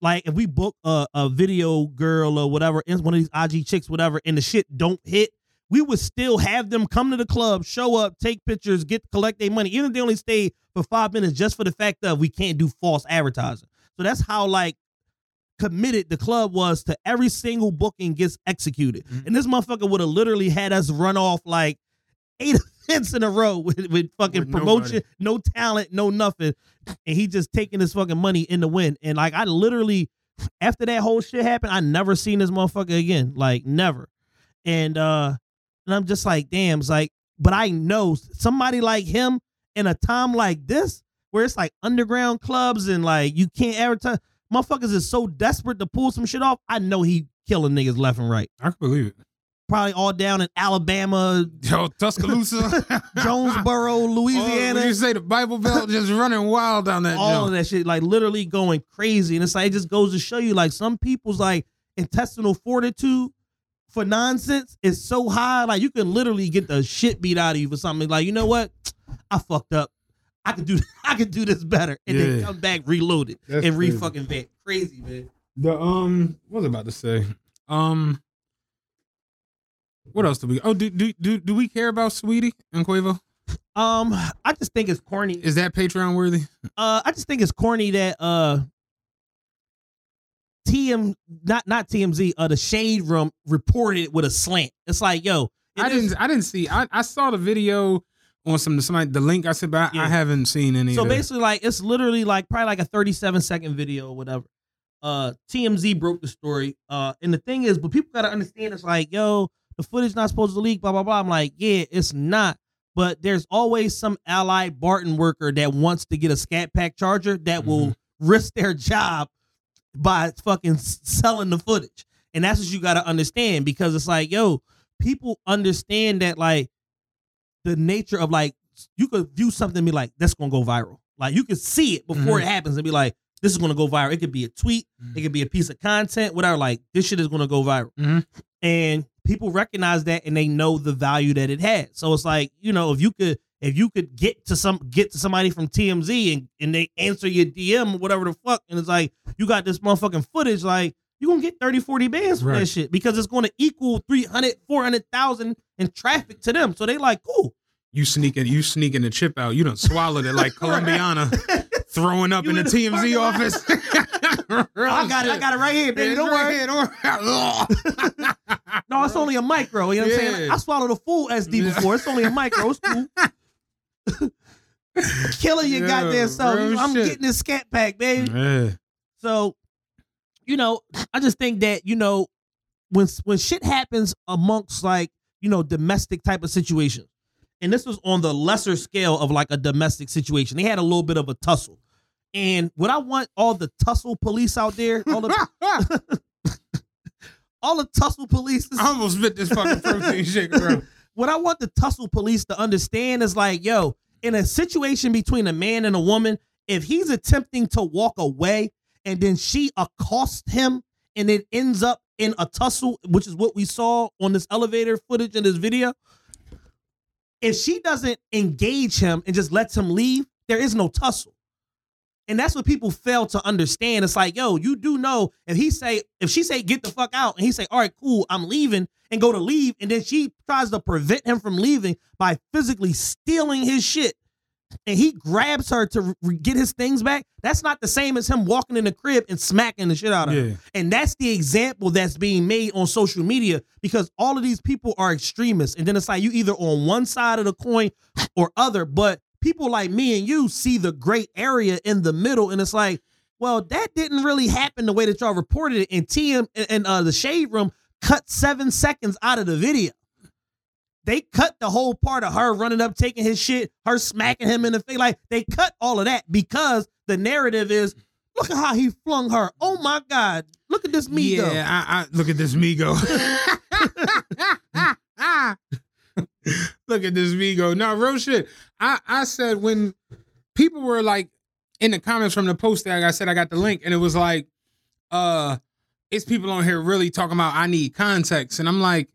like, if we book a, a video girl or whatever, and one of these IG chicks, whatever, and the shit don't hit, we would still have them come to the club, show up, take pictures, get collect their money, even if they only stay for five minutes, just for the fact that we can't do false advertising. So that's how like committed the club was to every single booking gets executed. Mhm. And this motherfucker would have literally had us run off like eight <laughs> events in a row with, with fucking With promotion, nobody. no talent, no nothing. And he just taking his fucking money in the wind. And like I literally, after that whole shit happened, I never seen this motherfucker again. Like never. And uh and I'm just like, damn, it's like, but I know somebody like him in a time like this, where it's like underground clubs and like you can't advertise. Motherfuckers is so desperate to pull some shit off. I know he killing niggas left and right. I can believe it. Probably all down in Alabama, <laughs> Yo, Tuscaloosa. <laughs> Jonesboro, <laughs> Louisiana. you say the Bible Belt just running wild down that all jump. of that shit, like literally going crazy. And it's like it just goes to show you, like some people's like intestinal fortitude for nonsense is so high, like you can literally get the shit beat out of you for something. Like you know what, I fucked up. I could do <laughs> I could do this better, and then come back reloaded That's and re fucking vet. Crazy man. The um, what was I about to say? Um, what else do we? Oh, do do do, do we care about Saweetie and Quavo? Um, I just think it's corny. Is that Patreon worthy? Uh, I just think it's corny that uh, TM not not TMZ uh the Shade Room reported with a slant. It's like yo, it I didn't. I didn't see. I, I saw the video on some somebody the link. I said, but I, Yeah. I haven't seen any. So basically, like it's literally like probably like a 37 second video or whatever. Uh TMZ broke the story. Uh and the thing is, but people gotta understand it's like, yo, the footage not supposed to leak, blah blah blah. I'm like, yeah, it's not. but there's always some allied Barton worker that wants to get a scat pack charger that will risk their job by fucking selling the footage. And that's what you got to understand because it's like, yo, people understand that like the nature of like you could view something and be like, that's gonna go viral. Like you could see it before it happens and be like, this is gonna go viral. It could be a tweet, it could be a piece of content, whatever. Like this shit is gonna go viral. Mhm. And people recognize that and they know the value that it had. So it's like, you know, if you could if you could get to some get to somebody from TMZ and, and they answer your DM or whatever the fuck, and it's like you got this motherfucking footage, like you're gonna get 30, 40 bands for that shit because it's gonna equal 300, 400,000 in traffic to them. So they like, cool. You sneaking, you sneaking the chip out. You don't swallowed it like <laughs> Colombiana, <laughs> throwing up You in the the TMZ office. <laughs> I got it, I got it right here, baby. Don't worry. worry. No, it's only a micro. You know what I'm saying? Yeah. I swallowed a full SD before. It's only a micro. It's cool. Killing your Yeah, goddamn self. I'm shit. getting this scat pack, baby. Yeah. So, you know, I just think that you know when when shit happens amongst like you know domestic type of situations, and this was on the lesser scale of like a domestic situation. They had a little bit of a tussle, and what I want all the tussle police out there, all the <laughs> all the tussle police, I almost spit this fucking protein <laughs> shaker, bro. what I want the tussle police to understand is like, yo, in a situation between a man and a woman, if he's attempting to walk away and then she accosts him and it ends up in a tussle, which is what we saw on this elevator footage in this video. If she doesn't engage him and just lets him leave, there is no tussle. And that's what people fail to understand. It's like, yo, you do know if he say, if she say get the fuck out, and he say, all right, cool, I'm leaving, and go to leave, and then she tries to prevent him from leaving by physically stealing his shit, and he grabs her to re- get his things back. That's not the same as him walking in the crib and smacking the shit out of her. And that's the example that's being made on social media because all of these people are extremists. And then it's like you either on one side of the coin or other, but people like me and you see the gray area in the middle. And it's like, well, that didn't really happen the way that y'all reported it. And TM and- and uh, the Shade Room cut seven seconds out of the video. They cut the whole part of her running up, taking his shit, her smacking him in the face. Like they cut all of that because the narrative is, look at how he flung her. Oh my God, look at this me. Yeah, I, I look at this Migo. <laughs> look at this Migo. No, real shit. I, I said when people were like in the comments from the post that I said I got the link, and it was like, uh, it's people on here really talking about I need context, and I'm like,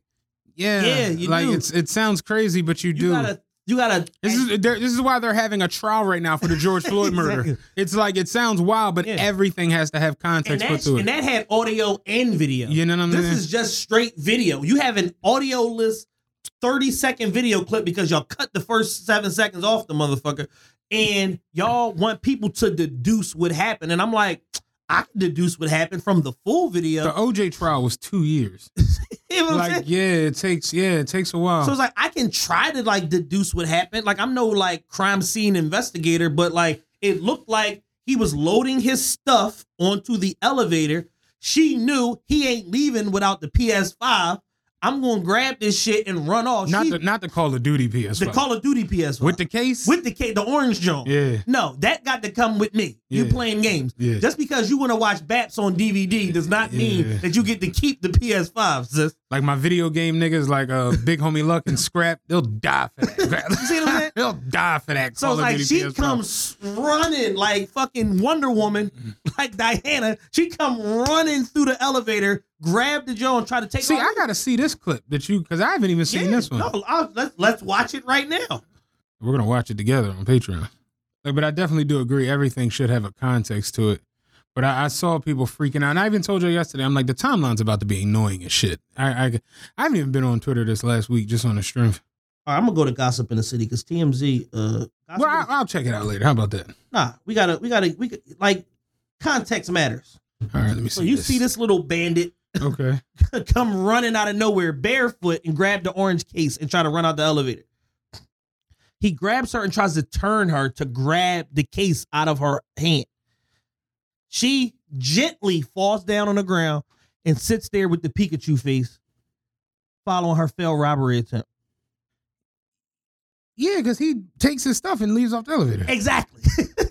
yeah, Yeah, you like do. it's it sounds crazy, but you, You do. gotta, you gotta. This is this is why they're having a trial right now for the George Floyd <laughs> murder. Exactly. It's like it sounds wild, but Yeah. everything has to have context put to it. and that had audio and video. You know what I mean? This is just straight video. You have an audio list, 30 second video clip because y'all cut the first seven seconds off the motherfucker. And y'all want people to deduce what happened. And I'm like, I can deduce what happened from the full video. the OJ trial was two years. <laughs> You know like, yeah, it takes yeah, it takes a while. So it's like I can try to like deduce what happened. Like I'm no like crime scene investigator, but like it looked like he was loading his stuff onto the elevator. She knew he ain't leaving without the PS5. I'm gonna grab this shit and run off. not She- the not the Call of Duty PS5. the Call of Duty PS5 with the case. with the ca- the orange joint. yeah, No, that got to come with me. You playing games. Yeah. Just because you want to watch Baps on DVD does not mean Yeah. that you get to keep the PS5, sis. like my video game niggas, like uh, Big Homie Luck and Scrap, they'll die for that. <laughs> you see what I'm saying? they'll die for that. So Call like she PS5. comes running like fucking Wonder Woman, like Diana. She come running through the elevator, grab the Joe, and try to take. See. I gotta see this clip that you because I haven't even seen Yeah, this one. No, I'll, let's let's watch it right now. We're gonna watch it together on Patreon. Like, but I definitely do agree. Everything should have a context to it. But I, I saw people freaking out, and I even told you yesterday. I'm like, the timeline's about to be annoying as shit. I I, I haven't even been on Twitter this last week just on the strength. All right, I'm gonna go to Gossip in the City because TMZ. Uh, Gossip Well, I, I'll check it out later. How about that? nah, we gotta, we gotta, we like context matters. All right, let me see. So you see this little bandit Okay. <laughs> come running out of nowhere barefoot and grab the orange case and try to run out the elevator. He grabs her and tries to turn her to grab the case out of her hand. She gently falls down on the ground and sits there with the Pikachu face, following her failed robbery attempt. Yeah, because he takes his stuff and leaves off the elevator. Exactly. <laughs>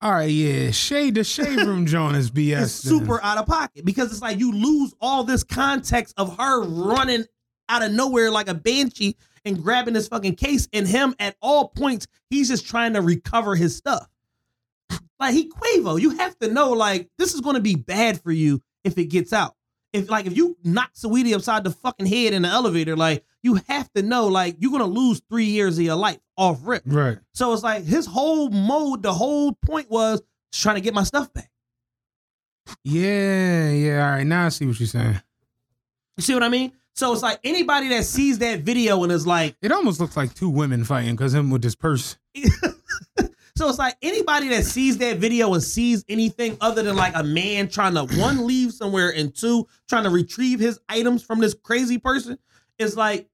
All right, yeah. Shade the shade <laughs> room John is BS. it's then. super out of pocket because it's like you lose all this context of her running out of nowhere like a banshee and grabbing this fucking case and him at all points he's just trying to recover his stuff like he quavo you have to know like this is going to be bad for you if it gets out if like if you knock Saweetie upside the fucking head in the elevator like you have to know like you're to lose three years of your life off rip Right. so it's like his whole mode the whole point was trying to get my stuff back Yeah, yeah. All right, now I see what you're saying. You see what I mean? So it's like anybody that sees that video and is like, It almost looks like two women fighting because him with his purse. <laughs> so it's like anybody that sees that video and sees anything other than like a man trying to one leave somewhere and two trying to retrieve his items from this crazy person is like,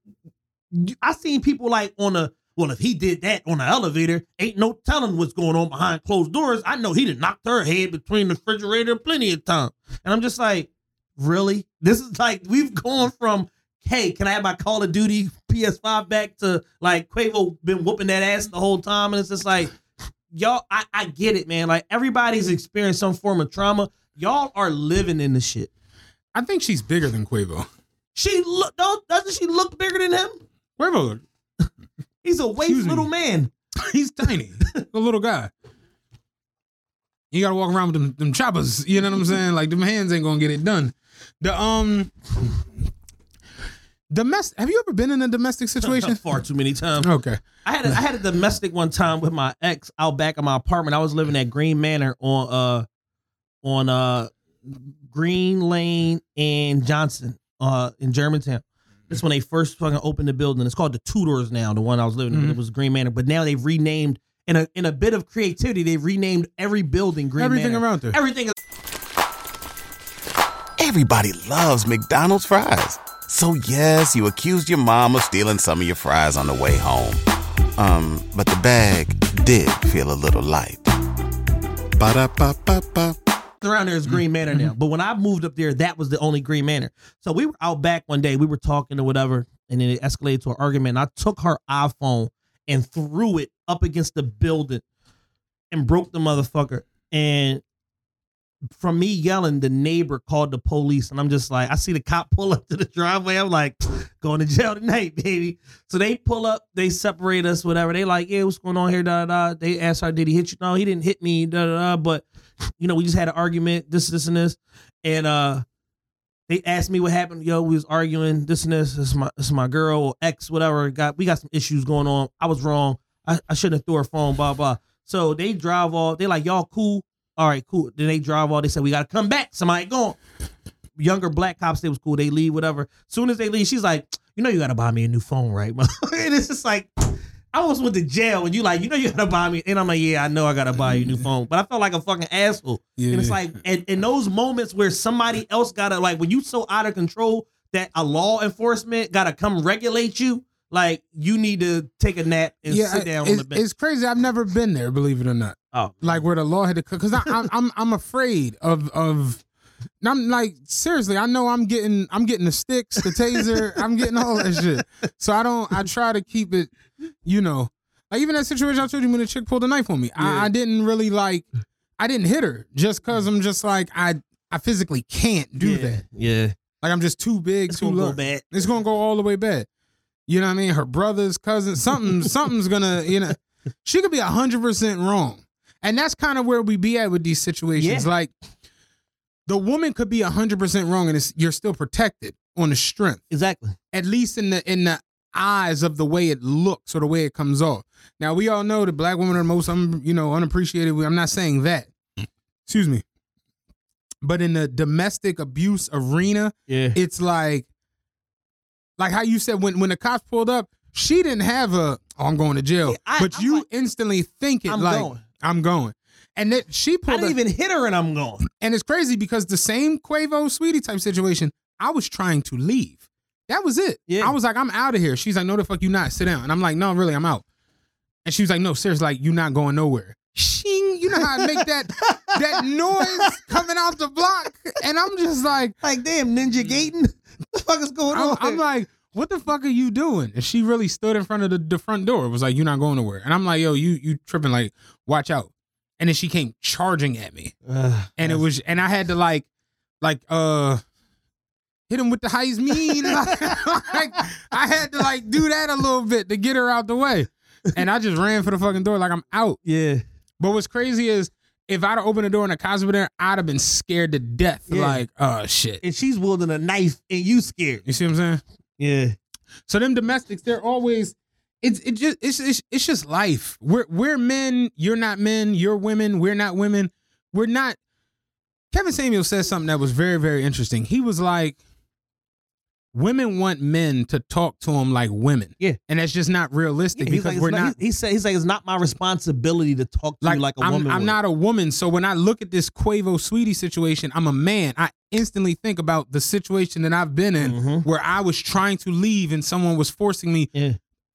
I seen people like on a well, if he did that on the elevator, ain't no telling what's going on behind closed doors. I know he done knocked her head between the refrigerator plenty of time, and I'm just like, really? This is like we've gone from hey, can I have my Call of Duty PS5 back to like Quavo been whooping that ass the whole time, and it's just like y'all. I, I get it, man. Like everybody's experienced some form of trauma. Y'all are living in the shit. I think she's bigger than Quavo. She look, don't doesn't she look bigger than him? Quavo, <laughs> He's a waif Excuse me. little man. <laughs> he's tiny, <laughs> a little guy. You gotta walk around with them, them choppers. You know what I'm saying? Like them hands ain't gonna get it done. The um, domestic. Have you ever been in a domestic situation? Far too many times. Okay. I had a, I had a domestic one time with my ex out back of my apartment. I was living at Green Manor on uh on uh Green Lane and Johnson uh in Germantown. This when they first fucking opened the building. It's called the Tudors now. The one I was living in, Mhm. it was Green Manor, but now they've renamed in a in a bit of creativity. They've renamed every building Green Manor. Everything Manor. around there. Everything is Everybody loves McDonald's fries. So yes, you accused your mom of stealing some of your fries on the way home. Um, but the bag did feel a little light. Ba-da-ba-ba-ba. Around there is mm-hmm. Green Manor now. Mm-hmm. But when I moved up there, that was the only Green Manor. So we were out back one day, we were talking or whatever, and then it escalated to an argument. And I took her iPhone and threw it up against the building and broke the motherfucker. And from me yelling, the neighbor called the police, and I'm just like, I see the cop pull up to the driveway. I'm like, <sniffs> going to jail tonight, baby. So they pull up, they separate us, whatever. They like, yeah, what's going on here? Da da. da. They asked her, did he hit you? No, he didn't hit me. Da da da. But you know, we just had an argument, this, this, and this, and uh, they asked me what happened. Yo, we was arguing, this and this. This is my, this is my girl or ex, whatever. Got we got some issues going on. I was wrong. I, I shouldn't have threw her phone. Blah blah. So they drive off. They like y'all cool. All right, cool. Then they drive off. They said we got to come back. Somebody gone. Younger black cops, they was cool. They leave, whatever. Soon as they leave, she's like, you know, you got to buy me a new phone, right? <laughs> and it's just like, I almost went to jail and you like, you know, you got to buy me. And I'm like, yeah, I know I got to buy you a new phone. But I felt like a fucking asshole. Yeah. And it's like, in, in those moments where somebody else got to, like, when you so out of control that a law enforcement got to come regulate you, like, you need to take a nap and sit down on it's, the bench. it's crazy. I've never been there, believe it or not. Oh, like where the law had to because I'm I'm I'm afraid of of. and I'm like seriously. I know I'm getting I'm getting the sticks, the taser. I'm getting all that shit. So I don't. I try to keep it. You know, like even that situation I told you when the chick pulled a knife on me. I, I didn't really like. I didn't hit her just because I'm just like I I physically can't do yeah, that. Yeah. Like I'm just too big, It's too going to low. go. It's gonna go all the way bad. You know what I mean? Her brothers, cousins, something, <laughs> something's gonna, you know, she could be hundred percent wrong. And that's kind of where we be at with these situations. Yeah. Like the woman could be hundred percent wrong and it's, you're still protected on the strength. Exactly. At least in the in the eyes of the way it looks or the way it comes off. Now we all know that black women are the most un, you know, unappreciated. I'm not saying that. <laughs> Excuse me. But in the domestic abuse arena, Yeah. it's like like how you said when when the cops pulled up, she didn't have a oh, I'm going to jail. Yeah, I- but I'm you like, instantly think it I'm like going. I'm going. And that she pulled I didn't up, even hit her and I'm gone. and it's crazy because the same Quavo Saweetie type situation, I was trying to leave. That was it. Yeah. I was like, I'm out of here. She's like, no, the fuck you not. Sit down. And I'm like, no, really, I'm out. And she was like, no, seriously, like you not going nowhere. Shing, you know how I make that <laughs> that noise coming out the block, and I'm just like, Like, damn, Ninja Gaiden? What <laughs> the fuck is going I'm, on? I'm like, what the fuck are you doing? And she really stood in front of the, the front door. It was like, you're not going nowhere. And I'm like, yo, you you tripping? Like, watch out. And then she came charging at me, Uh, and it was, and I had to like, like, uh. Hit him with the Heisman. <laughs> like, I had to like do that a little bit to get her out the way. And I just ran for the fucking door like I'm out. yeah. But what's crazy is if I'd have opened the door and cops were there, I'd have been scared to death. Yeah. Like, oh shit. And she's wielding a knife and you scared. You see what I'm saying? Yeah. So them domestics, they're always it's it just it's it's, it's just life. We're we're men, you're not men, you're women, we're not women. We're not Kevin Samuel says something that was very, very interesting. He was like, Women want men to talk to them like women. Yeah. And that's just not realistic he's because like, we're it's not He, he said he's like it's not my responsibility to talk to like, you like a I'm, woman. I'm would. not a woman. So when I look at this Quavo Saweetie situation, I'm a man. I instantly think about the situation that I've been in Mhm. where I was trying to leave and someone was forcing me. Yeah.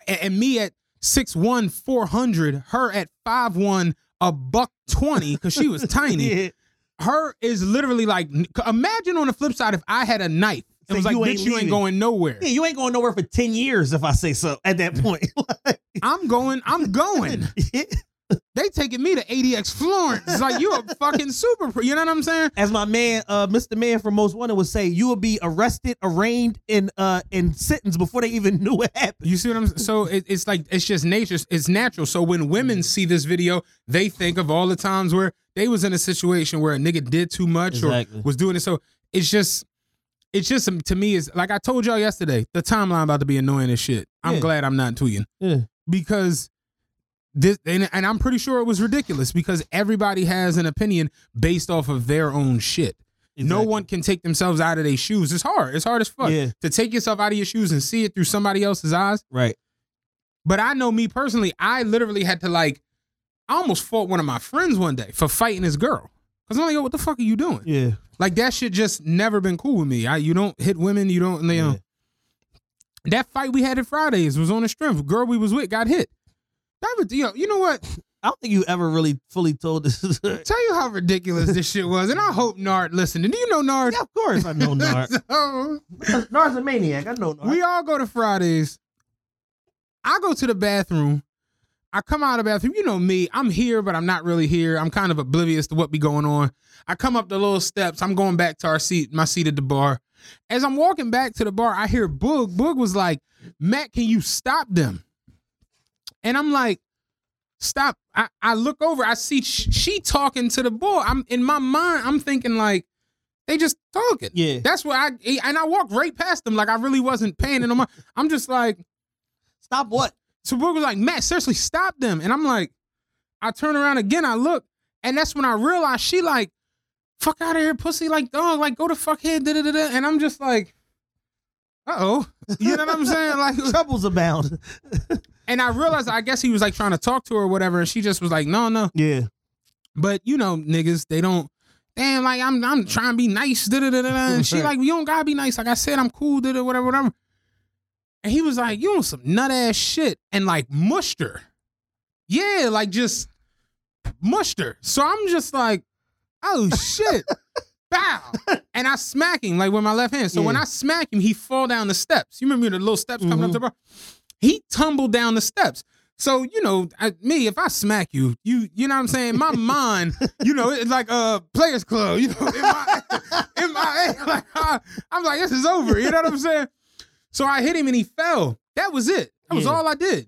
A- And, me at 6'1, 400, her at 5'1, a buck 20, because she was <laughs> tiny. Yeah. Her is literally like, imagine on the flip side if I had a knife. It was like, you bitch, ain't you ain't going nowhere. Yeah, you ain't going nowhere for 10 years if I say so at that <laughs> point. <laughs> I'm going, I'm going. <laughs> They taking me to ADX Florence. It's like, you a fucking super, you know what I'm saying? As my man, uh, Mr. Man from Most Wanted would say, you will be arrested, arraigned, and uh, and sentenced before they even knew what happened. You see what I'm saying? So it, it's like it's just nature. It's natural. So when women see this video, they think of all the times where they was in a situation where a nigga did too much Exactly. or was doing it. So it's just, it's just um, to me is like I told y'all yesterday. The timeline about to be annoying as shit. I'm Yeah. glad I'm not tweeting Yeah. because this and, and I'm pretty sure it was ridiculous because everybody has an opinion based off of their own shit. No one can take themselves out of their shoes. It's hard. It's hard as fuck Yeah. to take yourself out of your shoes and see it through somebody else's eyes. Right. But I know me personally, I literally had to like, I almost fought one of my friends one day for fighting his girl. Cause I'm like, yo, what the fuck are you doing? Yeah. Like that shit just never been cool with me. I you don't hit women, you don't you know. Yeah. That fight we had at Fridays was on the strength. Girl we was with got hit. That was, yo, you know what? I don't think you ever really fully told this. <laughs> Tell you how ridiculous this shit was. And I hope Nard listened. And do you know Nard? Yeah, of course I know <laughs> Nard. So, Nard's a maniac. I know Nard. We all go to Fridays. I go to the bathroom. I come out of the bathroom. You know me. I'm here, but I'm not really here. I'm kind of oblivious to what be going on. I come up the little steps. I'm going back to our seat, my seat at the bar. As I'm walking back to the bar, I hear Boog. Boog was like, Matt, can you stop them? And I'm like, stop. I, I look over. I see sh- she talking to the boy. I'm in my mind. I'm thinking like, they just talking. Yeah. That's what I and I walked right past them like I really wasn't paying mind. I'm just like, Stop what? So Brooke was like, Matt, seriously, stop them. And I'm like, I turn around again, I look, and that's when I realized she like, fuck out of here, pussy, like dog, like go to fuck head, da da da da. And I'm just like, uh oh. <laughs> You know what I'm saying? Like <laughs> Troubles abound. <laughs> and I realized I guess he was like trying to talk to her or whatever, and she just was like, no, no. Yeah. But you know, niggas, they don't. Damn, like I'm, I'm trying to be nice, da da da da. And she like, you don't gotta be nice. Like I said, I'm cool, da da whatever, whatever. And he was like, you on some nut ass shit, and like mushed her. Yeah, like just mushed her. So I'm just like, oh shit, <laughs> bow, and I smack him like with my left hand. So when I smack him, he fall down the steps. You remember the little steps coming up Mhm. the bar? He tumbled down the steps. So you know, I, me if I smack you, you you know what I'm saying. My <laughs> mind, you know, it's like a Players Club. You know, in my, <laughs> in my like, I, I'm like, this is over. You know what I'm saying? So I hit him and he fell. That was it. That was Yeah. all I did.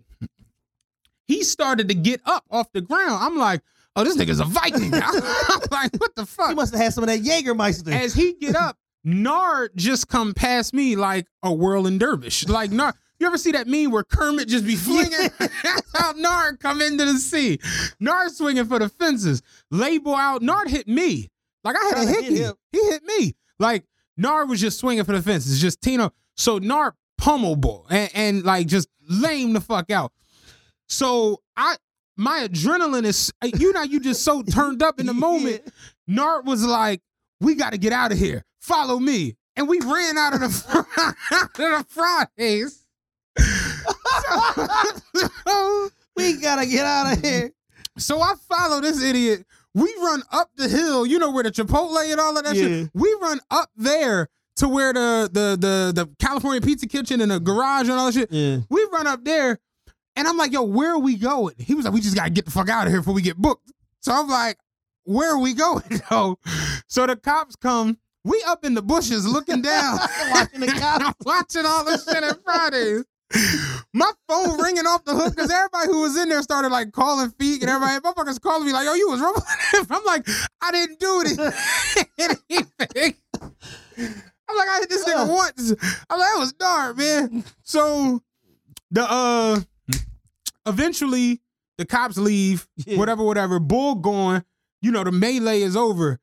He started to get up off the ground. I'm like, oh, this nigga's a Viking. <laughs> I'm like, what the fuck? He must have had some of that Jägermeister. As he get up, Nard just come past me like a whirling dervish. Like Nard, you ever see that meme where Kermit just be <laughs> flinging? That's <laughs> how Nard come into the sea. Nard swinging for the fences. Label out. Nard hit me. Like I had a Tryna hit hickey. He hit me. Like Nard was just swinging for the fences. Just Tino. So Nard pummel ball and, and like just lame the fuck out. So I my adrenaline is uh, you know you just so turned up in the <laughs> moment. Nard was like, "We got to get out of here. Follow me." And we ran out of the <laughs> out of the Fridays. so, <laughs> we gotta get out of here. so I follow this idiot. We run up the hill. You know where the Chipotle and all of that Yeah. shit. We run up there to where the the the the California Pizza Kitchen and the garage and all that shit. Yeah. We run up there, and I'm like, "Yo, where are we going?" He was like, "We just gotta get the fuck out of here before we get booked." So I'm like, "Where are we going?" <laughs> Yo? So the cops come. We up in the bushes looking down, <laughs> Watching the <laughs> cops. watching all this shit at Fridays. My phone ringing off the hook because everybody who was in there started like calling feet and everybody motherfuckers calling me like, "Yo, you was rumbling." I'm like, I didn't do anything. I'm like, I hit this nigga once. I'm like, that was dark, man. So the uh eventually the cops leave, Yeah. whatever, whatever. Bull going, you know, the melee is over.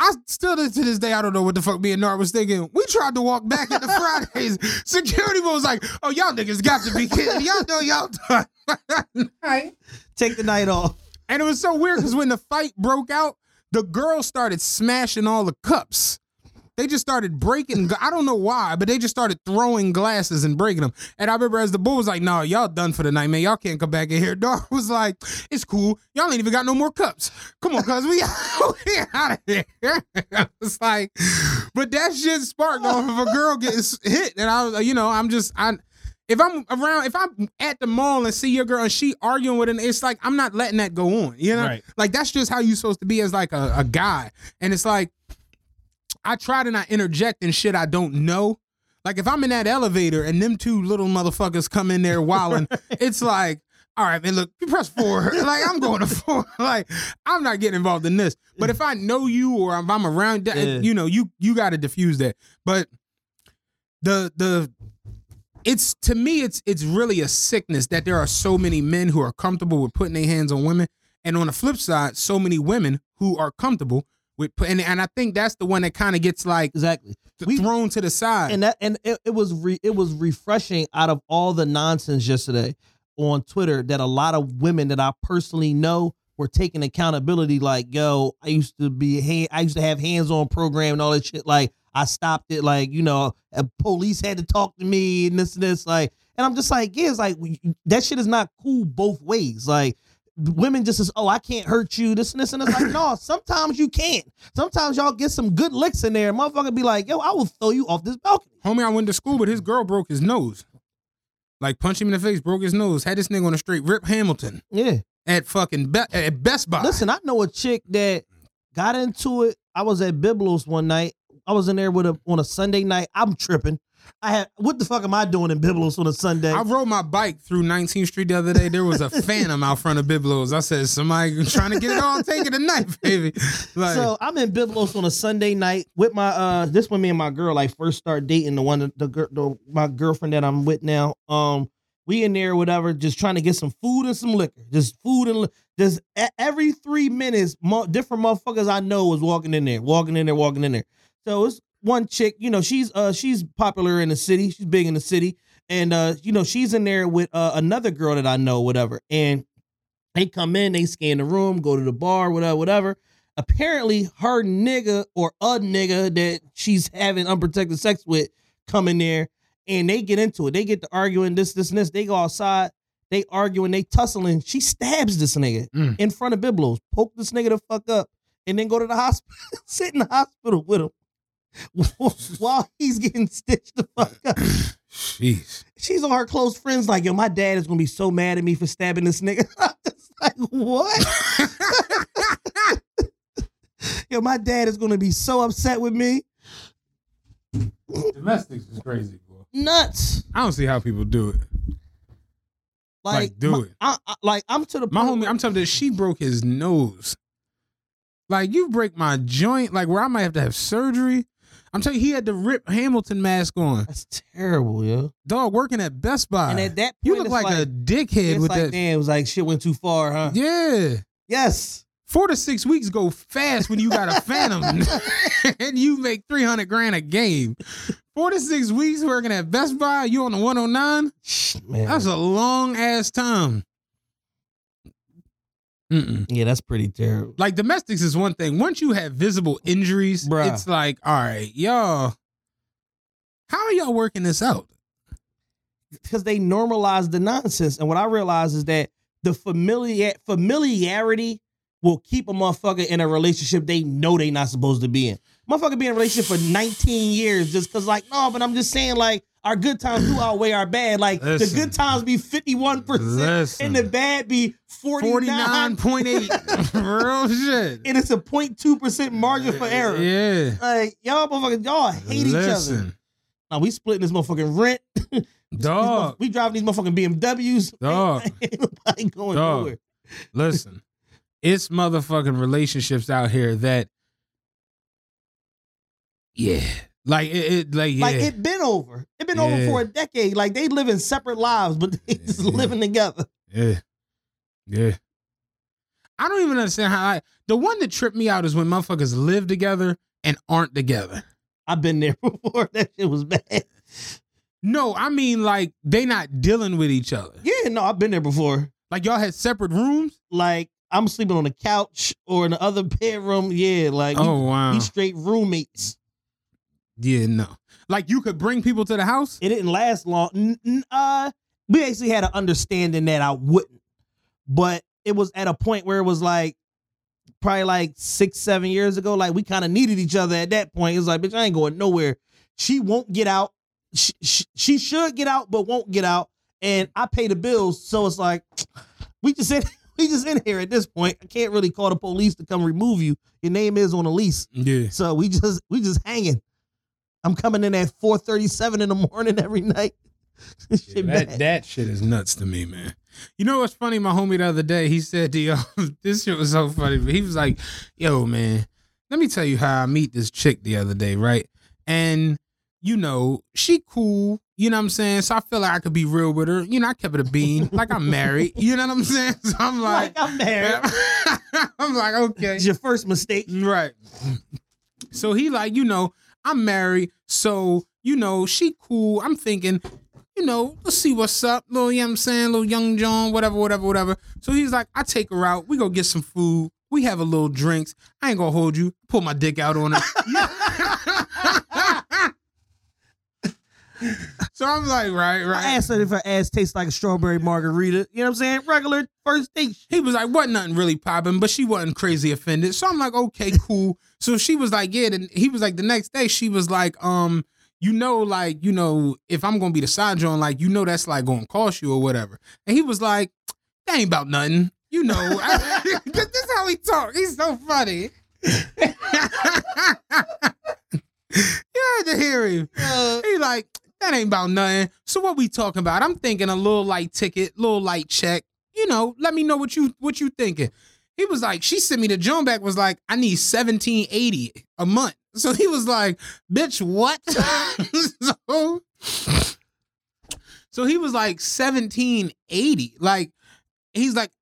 I still to this day I don't know what the fuck me and Nard was thinking. We tried to walk back into Fridays. <laughs> Security was like, "Oh y'all niggas got to be kidding! Y'all know y'all done." Take the night off. And it was so weird because when the fight broke out, the girls started smashing all the cups. They just started breaking. I don't know why, but they just started throwing glasses and breaking them. And I remember as the bull was like, "No, y'all done for the night, man. Y'all can't come back in here." <laughs> Dog was like, "It's cool. Y'all ain't even got no more cups. Come on, cuz we, <laughs> we out of here." <laughs> it's like, but that shit sparked off of a girl getting hit, and I was, you know, I'm just, I. If I'm around, if I'm at the mall and see your girl and she arguing with an, it's like I'm not letting that go on. You know, Right. like that's just how you supposed to be as like a, a guy. And it's like I try to not interject in shit I don't know. Like if I'm in that elevator and them two little motherfuckers come in there wilding, <laughs> it's like, all right, man, look, you press four. <laughs> like I'm going to <laughs> four. like I'm not getting involved in this. But if I know you or if I'm around, that, Yeah. you know, you you got to diffuse that. But the the it's to me it's it's really a sickness that there are so many men who are comfortable with putting their hands on women and on the flip side so many women who are comfortable with and, and I think that's the one that kind of gets like Exactly. th- We- thrown to the side and that and it, it was re, it was refreshing out of all the nonsense yesterday on Twitter that a lot of women that I personally know were taking accountability. Like, yo, I used to be hand, I used to have hands on program and all that shit. Like, I stopped it. Like, you know, a police had to talk to me and this and this. Like, and I'm just like, yeah, it's like that shit is not cool both ways. Like. Women just says, "Oh, I can't hurt you." This and this and it's like, no. <laughs> Sometimes you can't. Sometimes y'all get some good licks in there. Motherfucker be like, "Yo, I will throw you off this balcony." homie I went to school but his girl broke his nose like punched him in the face broke his nose had this nigga on the street Rip Hamilton Yeah. at fucking Be- at Best Buy Listen, I know a chick that got into it. I was at Byblos one night. I was in there with a on a Sunday night. I'm tripping. I had what the fuck am I doing in Byblos on a Sunday? I rode my bike through 19th Street the other day. There was a <laughs> phantom out front of Byblos. I said, somebody trying to get it on, all taken tonight, baby. Like, so I'm in Byblos on a Sunday night with my uh this when me and my girl like first start dating the one the girl the, my girlfriend that I'm with now. Um we in there whatever just trying to get some food and some liquor. Just food and just every 3 minutes mo- different motherfuckers I know was walking in there, walking in there, walking in there. So it's one chick, you know, she's uh she's popular in the city. She's big in the city and uh you know, she's in there with uh, another girl that I know whatever. And they come in, they scan the room, go to the bar, whatever, whatever. Apparently, her nigga or a nigga that she's having unprotected sex with come in there and they get into it. They get to arguing this, this, and this. They go outside, they arguing, they tussling. She stabs this nigga Mm. in front of Byblos, poke this nigga the fuck up, and then go to the hospital, <laughs> sit in the hospital with him <laughs> while he's getting stitched the fuck up. jeez. She's on her close friends, like, yo, my dad is gonna be so mad at me for stabbing this nigga. <laughs> I'm just like, what? <laughs> yo, my dad is gonna be so upset with me. Domestics is crazy, boy. Nuts. I don't see how people do it. Like, Like, do my- it. I, I- like, I'm to the My point homie, where- I'm telling you, she broke his nose. Like, you break my joint, like where I might have to have surgery. I'm telling you, he had the Rip Hamilton mask on. That's terrible, yo. Dog working at Best Buy. And at that point, you look it's like, a dickhead it's with like, that. damn, it was like shit went too far, huh? Yeah. Yes. Four to six weeks go fast when you got a phantom <laughs> <laughs> and you make 300 grand a game. Four to six weeks working at Best Buy, you on the 109? Man. That's a long ass time. Mm-mm. yeah, that's pretty terrible. Like domestics is one thing. Once you have visible injuries, Bruh. it's like, all right, y'all, how are y'all working this out? because they normalize the nonsense. And what I realize is that the familiar familiarity will keep a motherfucker in a relationship they know they not supposed to be in. Motherfucker be in a relationship for 19 years just cause like, no, but I'm just saying like our good times do outweigh our bad. Like the good times be 51% and the bad be 49.8. <laughs> Real shit. and it's a 02 percent margin for error. Yeah. Like y'all motherfuckers, y'all hate each other. Now we splitting this motherfucking rent. <laughs> Dog. we driving these motherfucking BMWs. <laughs> Dog. Ain't going Dog. nowhere. Listen, it's motherfucking relationships out here that, yeah, like it, it like yeah, Like it been over. It been over for a decade. Like they live in separate lives, but they just living together. yeah, yeah. I don't even understand how. I, the one that tripped me out is when motherfuckers live together and aren't together. I've been there <laughs> before. That shit was bad. No, I mean like they not dealing with each other. Yeah, no, I've been there before. Like y'all had separate rooms. Like I'm sleeping on the couch or in the other <laughs> bedroom. Yeah, like we, Oh wow, we straight roommates. Yeah, no. Like you could bring people to the house. It didn't last long. N- n- uh, we actually had an understanding that I wouldn't, but it was at a point where it was like probably like six, seven years ago. Like we kind of needed each other at that point. It was like, bitch, I ain't going nowhere. She won't get out. She, she, she should get out, but won't get out. And I pay the bills, so it's like <sniffs> we just in <laughs> we just in here at this point. I can't really call the police to come remove you. Your name is on the lease. Yeah, So we just we just hanging. I'm coming in at 4:37 in the morning every night. <laughs> Shit Yeah, that that shit is nuts to me, man. You know what's funny? My homie the other day, he said, "Yo, <laughs> this shit was so funny." But he was like, "Yo, man, let me tell you how I meet this chick the other day, right?" And you know, she cool. You know what I'm saying? So I feel like I could be real with her. You know, I kept it a bean, <laughs> like I'm married. You know what I'm saying? So I'm like, like I'm married. I'm like, okay, It's your first mistake. Right. So he like, you know, I'm married, so you know, she cool. I'm thinking, you know, let's see what's up. Little, you know I'm saying? Little young John, whatever, whatever, whatever. So he's like, I take her out, we go get some food, we have a little drinks. I ain't gonna hold you, pull my dick out on her. <laughs> <laughs> so I'm like, right, right. I asked her if her ass tastes like a strawberry margarita. You know what I'm saying? Regular first date. He was like, wasn't nothing really popping, but she wasn't crazy offended. So I'm like, okay, <laughs> cool. so she was like, yeah. And he was like, the next day, she was like, um, you know, like, you know, if I'm gonna be the side joint, like, you know, that's like gonna cost you or whatever. And he was like, that ain't about nothing. You know, <laughs> this is how he talk. He's so funny. you had to hear him. Uh, He like, that ain't about nothing. So what we talking about? I'm thinking a little light ticket, little light check. You know, let me know what you what you thinking. He was like, she sent me the Joan back was like, I need 1780 a month. <laughs> So he was like, bitch, what? <laughs> so, so he was like 1780. Like, he's like,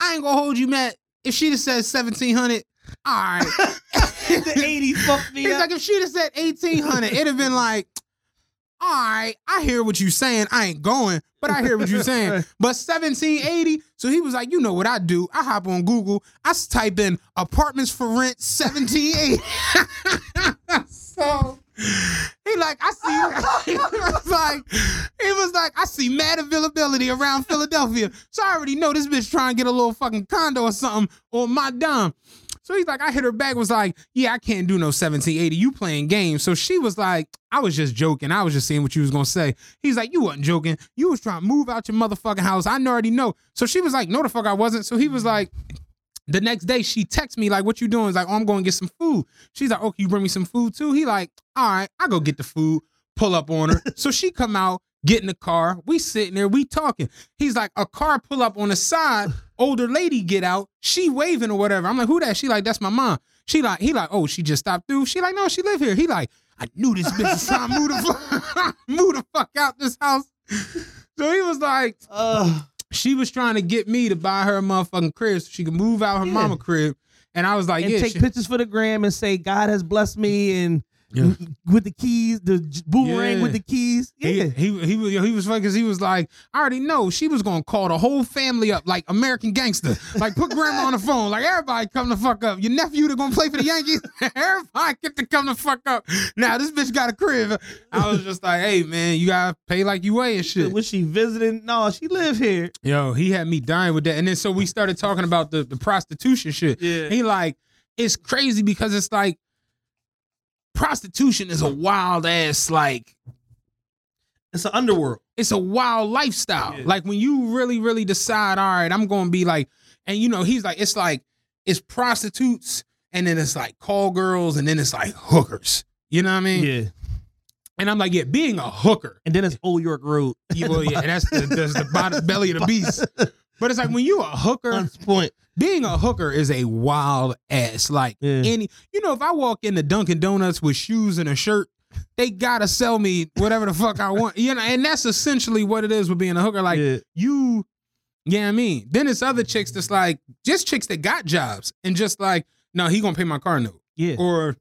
I ain't gonna hold you, Matt. If she'd have said 1700, all right. <laughs> the 80s fucked me He's up. like, if she'd have said 1800, it'd have been like, all right, I hear what you're saying. I ain't going, but I hear what you're saying. <laughs> But 1780, so he was like, you know what I do? I hop on Google, I type in apartments for rent 1780. <laughs> so he like, I see, <laughs> he was like, he was like, I see mad availability around Philadelphia. So I already know this bitch trying to get a little fucking condo or something on my dime. So he's like, I hit her back, was like, yeah, I can't do no 1780. You playing games. So she was like, I was just joking. I was just seeing what you was gonna say. He's like, you wasn't joking. You was trying to move out your motherfucking house. I already know. So she was like, no, the fuck I wasn't. So he was like, the next day she texts me like, what you doing? He's like, oh, I'm going to get some food. She's like, oh, can you bring me some food too? He like, all right, I go get the food, pull up on her. <laughs> so she come out, get in the car. We sitting there, we talking. He's like, a car pull up on the side, <laughs> older lady get out, she waving or whatever. I'm like, who that? She like, that's my mom. She like, he like, oh, she just stopped through. She like, no, she live here. He like, I knew this bitch was to move the <laughs> fuck, <laughs> move the fuck out this house. So he was like, Uh, she was trying to get me to buy her a motherfucking crib so she could move out her Yeah. mama crib. And I was like, and yeah, take she- pictures for the gram and say God has blessed me and Yeah. with the keys, the boomerang Yeah. with the keys. Yeah. He he he was he was funny because he was like, I already know she was gonna call the whole family up like American gangster, like put grandma on the phone, like everybody come the fuck up. Your nephew that gonna play for the Yankees, <laughs> everybody get to come the fuck up. Now this bitch got a crib. I was just like, hey man, you gotta pay like you weigh and shit. Was she visiting? No, she live here. Yo, he had me dying with that, and then so we started talking about the the prostitution shit. Yeah. He like, it's crazy because it's like prostitution is a wild ass like It's an underworld. it's a wild lifestyle. Yeah. Like when you really, really decide, all right, I'm gonna be like, and you know, he's like, it's like it's prostitutes, and then it's like call girls, and then it's like hookers. You know what I mean? Yeah. And I'm like, yeah, being a hooker, And then it's Old York Road. yeah, well, yeah, that's the, that's the bottom belly of the beast. <laughs> But it's like when you a hooker, Point. being a hooker is a wild ass. Like Yeah. any, you know, if I walk into Dunkin' Donuts with shoes and a shirt, they gotta sell me whatever the fuck I want. You know, and that's essentially what it is with being a hooker. Like yeah. you, yeah, I mean, then it's other chicks that's like just chicks that got jobs and just like, no, he gonna pay my car note Yeah. or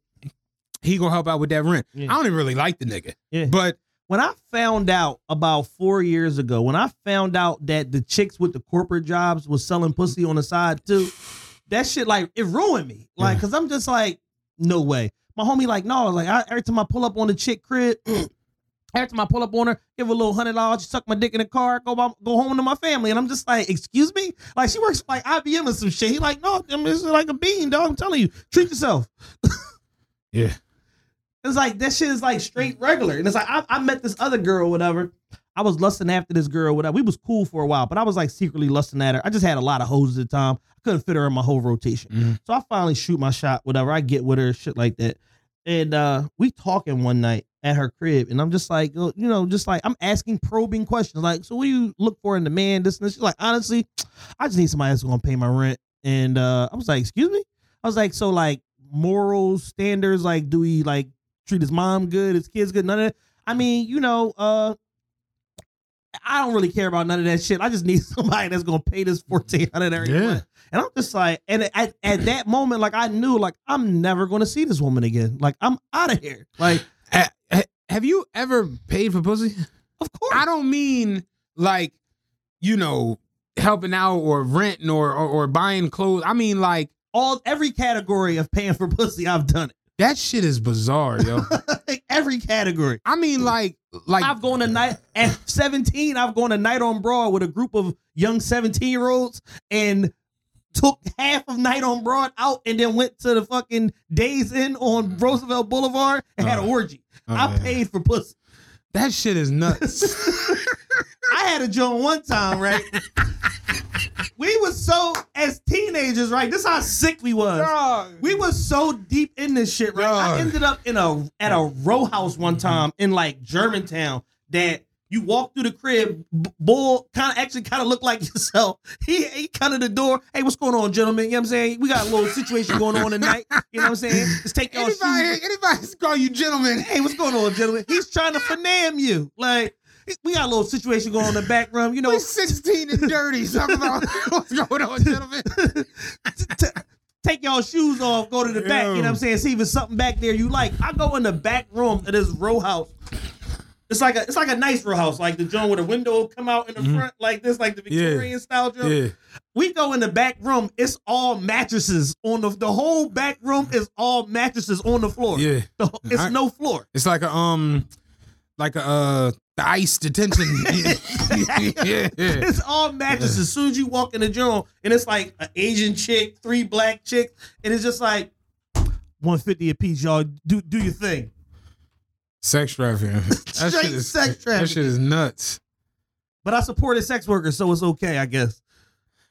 he gonna help out with that rent. Yeah. I don't even really like the nigga, Yeah. but when I found out about four years ago, when I found out that the chicks with the corporate jobs was selling pussy on the side too, that shit like it ruined me. Like, cause I'm just like, no way. My homie like, no, like I, every time I pull up on the chick crib, <clears throat> every time I pull up on her, give her a little hundred dollars, suck my dick in the car, go by, go home to my family, and I'm just like, excuse me, like she works like IBM or some shit. He like, no, I mean, it's like a bean, dog. I'm telling you, treat yourself. <laughs> yeah, It's like that shit is like straight regular. And it's like I, I met this other girl, whatever. I was lusting after this girl, whatever. We was cool for a while, but I was like secretly lusting at her. I just had a lot of hoes at the time. I couldn't fit her in my whole rotation. Mhm. So I finally shoot my shot, whatever. I get with her, shit like that. And uh we talking one night at her crib, and I'm just like, uh, you know, just like I'm asking probing questions, like, so what do you look for in the man? This and this. She's like, honestly, I just need somebody that's gonna pay my rent. And uh I was like, excuse me? I was like, so like moral standards, like, do we like treat his mom good, his kids good, none of that. I mean, you know, uh I don't really care about none of that shit. I just need <laughs> somebody that's gonna pay this fourteen hundred every Yeah. month. And I'm just like, and at, at that moment, like I knew, like I'm never gonna see this woman again. Like I'm out of here. Like, Ha- ha- have you ever paid for pussy? of course, I don't mean like, you know, helping out or renting or, or or buying clothes. I mean like all every category of paying for pussy, I've done that shit is bizarre, yo. Like, <laughs> every category. I mean like like I've gone to night at 17. I've gone to night on broad with a group of young 17 year olds and took half of night on broad out and then went to the fucking Days Inn on Roosevelt Boulevard and had an Oh. orgy. Oh, I man. paid for pussy. that shit is nuts. <laughs> I had a joint one time, right? <laughs> we was so as teenagers, right? This is how sick we was. We was so deep in this shit, right? I ended up in a at a row house one time in like Germantown that you walk through the crib, bull kind of actually kind of look like <laughs> yourself. He he kind of the door. Hey, what's going on, gentlemen? You know what I'm saying? We got a little situation going on tonight. You know what I'm saying? Let's take y'all anybody, shoes. anybody call you gentlemen? Hey, what's going on, gentlemen? He's trying to finam you. Like we got a little situation going on in the back room. You know, We 16 and dirty. Talking about <laughs> what's going on, gentlemen. take y'all shoes off, go to the back, you know what I'm saying? See if it's something back there you like. I go in the back room of this row house. It's like a it's like a nice row house, like the joint where the window come out in the Mhm. front, like this, like the Yeah. Victorian style joint. Yeah. We go in the back room, it's all mattresses on the the whole back room is all mattresses on the floor. Yeah. The- it's I- no floor. It's like a um like a uh the ice detention. <laughs> <laughs> yeah. It's all matches. As soon as you walk in the joint, and it's like an Asian chick, three black chicks, and it's just like 150 a piece, y'all. Do do your thing. Sex trafficking. That Straight shit is sex trafficking. That shit is nuts. But I supported sex workers, so it's okay, I guess.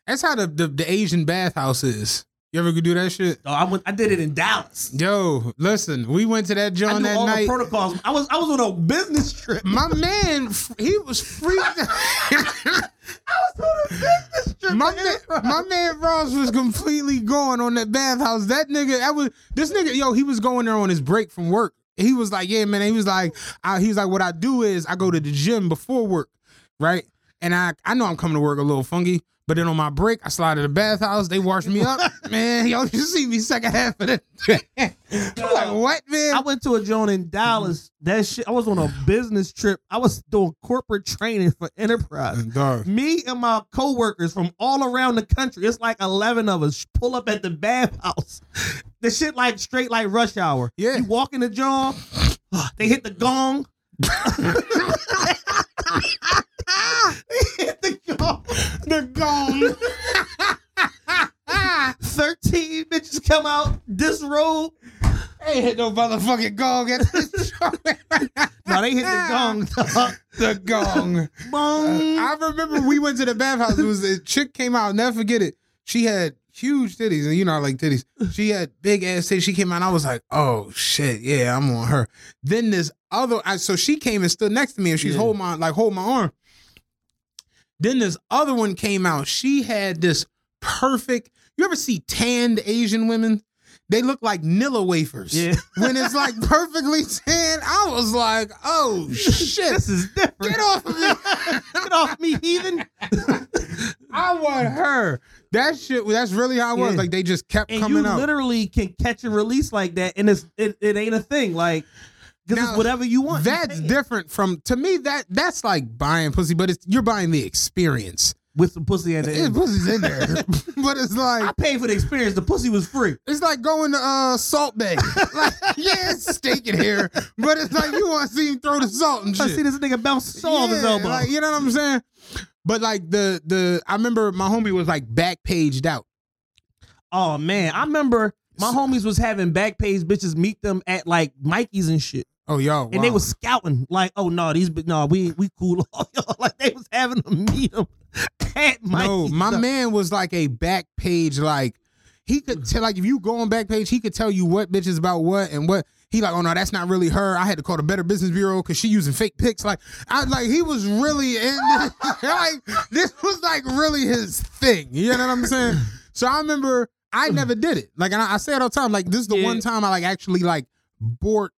That's how the, the, the Asian bathhouse is. You ever could do that shit? So I went, I did it in Dallas. Yo, listen, we went to that joint that all night. the protocols. I was I was on a business trip. My man, he was freaked. <laughs> I was on a business trip. my man. my man Ross was completely going on that bathhouse. That nigga, that was this nigga. Yo, he was going there on his break from work. He was like, yeah, man. He was like, I, he was like, what I do is I go to the gym before work, right? And I, I know I'm coming to work a little funky, but then on my break, I slide to the bathhouse. They wash me up, <laughs> man. y'all you see me second half of <laughs> it. I'm like, like, what, man? I went to a joint in Dallas. That shit. I was on a business trip. I was doing corporate training for Enterprise. Dog. Uh, me and my coworkers from all around the country. It's like eleven of us pull up at the bathhouse. The shit like straight like rush hour. Yeah. You walk in the joint. They hit the gong. <laughs> <laughs> they gong. The gong. <laughs> 13 bitches come out disrobe. Ain't hit no motherfucking gong at this. <laughs> No, they hit the gong. dog. the gong. Bong. I remember we went to the bathhouse. It was a chick came out. Never forget it. She had huge titties, and you know I like titties. She had big ass titties. She came out. and I was like, oh shit, yeah, I'm on her. Then this other, I, so she came and stood next to me, and she's Yeah. holding my like holding my arm. Then this other one came out. She had this perfect. You ever see tanned Asian women? They look like Nilla wafers. Yeah. <laughs> When it's like perfectly tan, I was like, oh <laughs> shit. This is different. Get off of me. <laughs> Get off me, heathen. I want her. That shit. That's really how it was. Yeah. Like they just kept And coming you out. literally can catch and release like that, and it's it, it ain't a thing. Like, because Now, it's whatever you want. That's different from to me. That that's like buying pussy, but it's you're buying the experience. with some pussy at the Yeah, pussy's in there, <laughs> <laughs> but it's like I paid for the experience. The pussy was free. it's like going to uh Salt Bae. <laughs> like yeah, it's steak in here, but it's like you want to see him throw the salt and I shit. see this nigga bounce saw off his Yeah, elbow. like, you know what I'm saying? But like the the I remember my homie was like back paged out. oh man, I remember my homies was having Backpage bitches meet them at like Mikey's and shit. Oh yo, and they was scouting like, oh no, these no, we we cool. <laughs> like they was having to meet them at Mikey's. No, my stuff. man was like a back page, like he could mm. tell like if you go on Backpage, he could tell you what bitches about what and what he like, oh no, that's not really her. I had to call the Better Business Bureau because she using fake pics. Like I like he was really in this, <laughs> like this was like really his thing. You know what I'm saying? <laughs> So I remember I never did it. Like and I, I say it all the time. Like this is the Yeah. one time I like actually like bought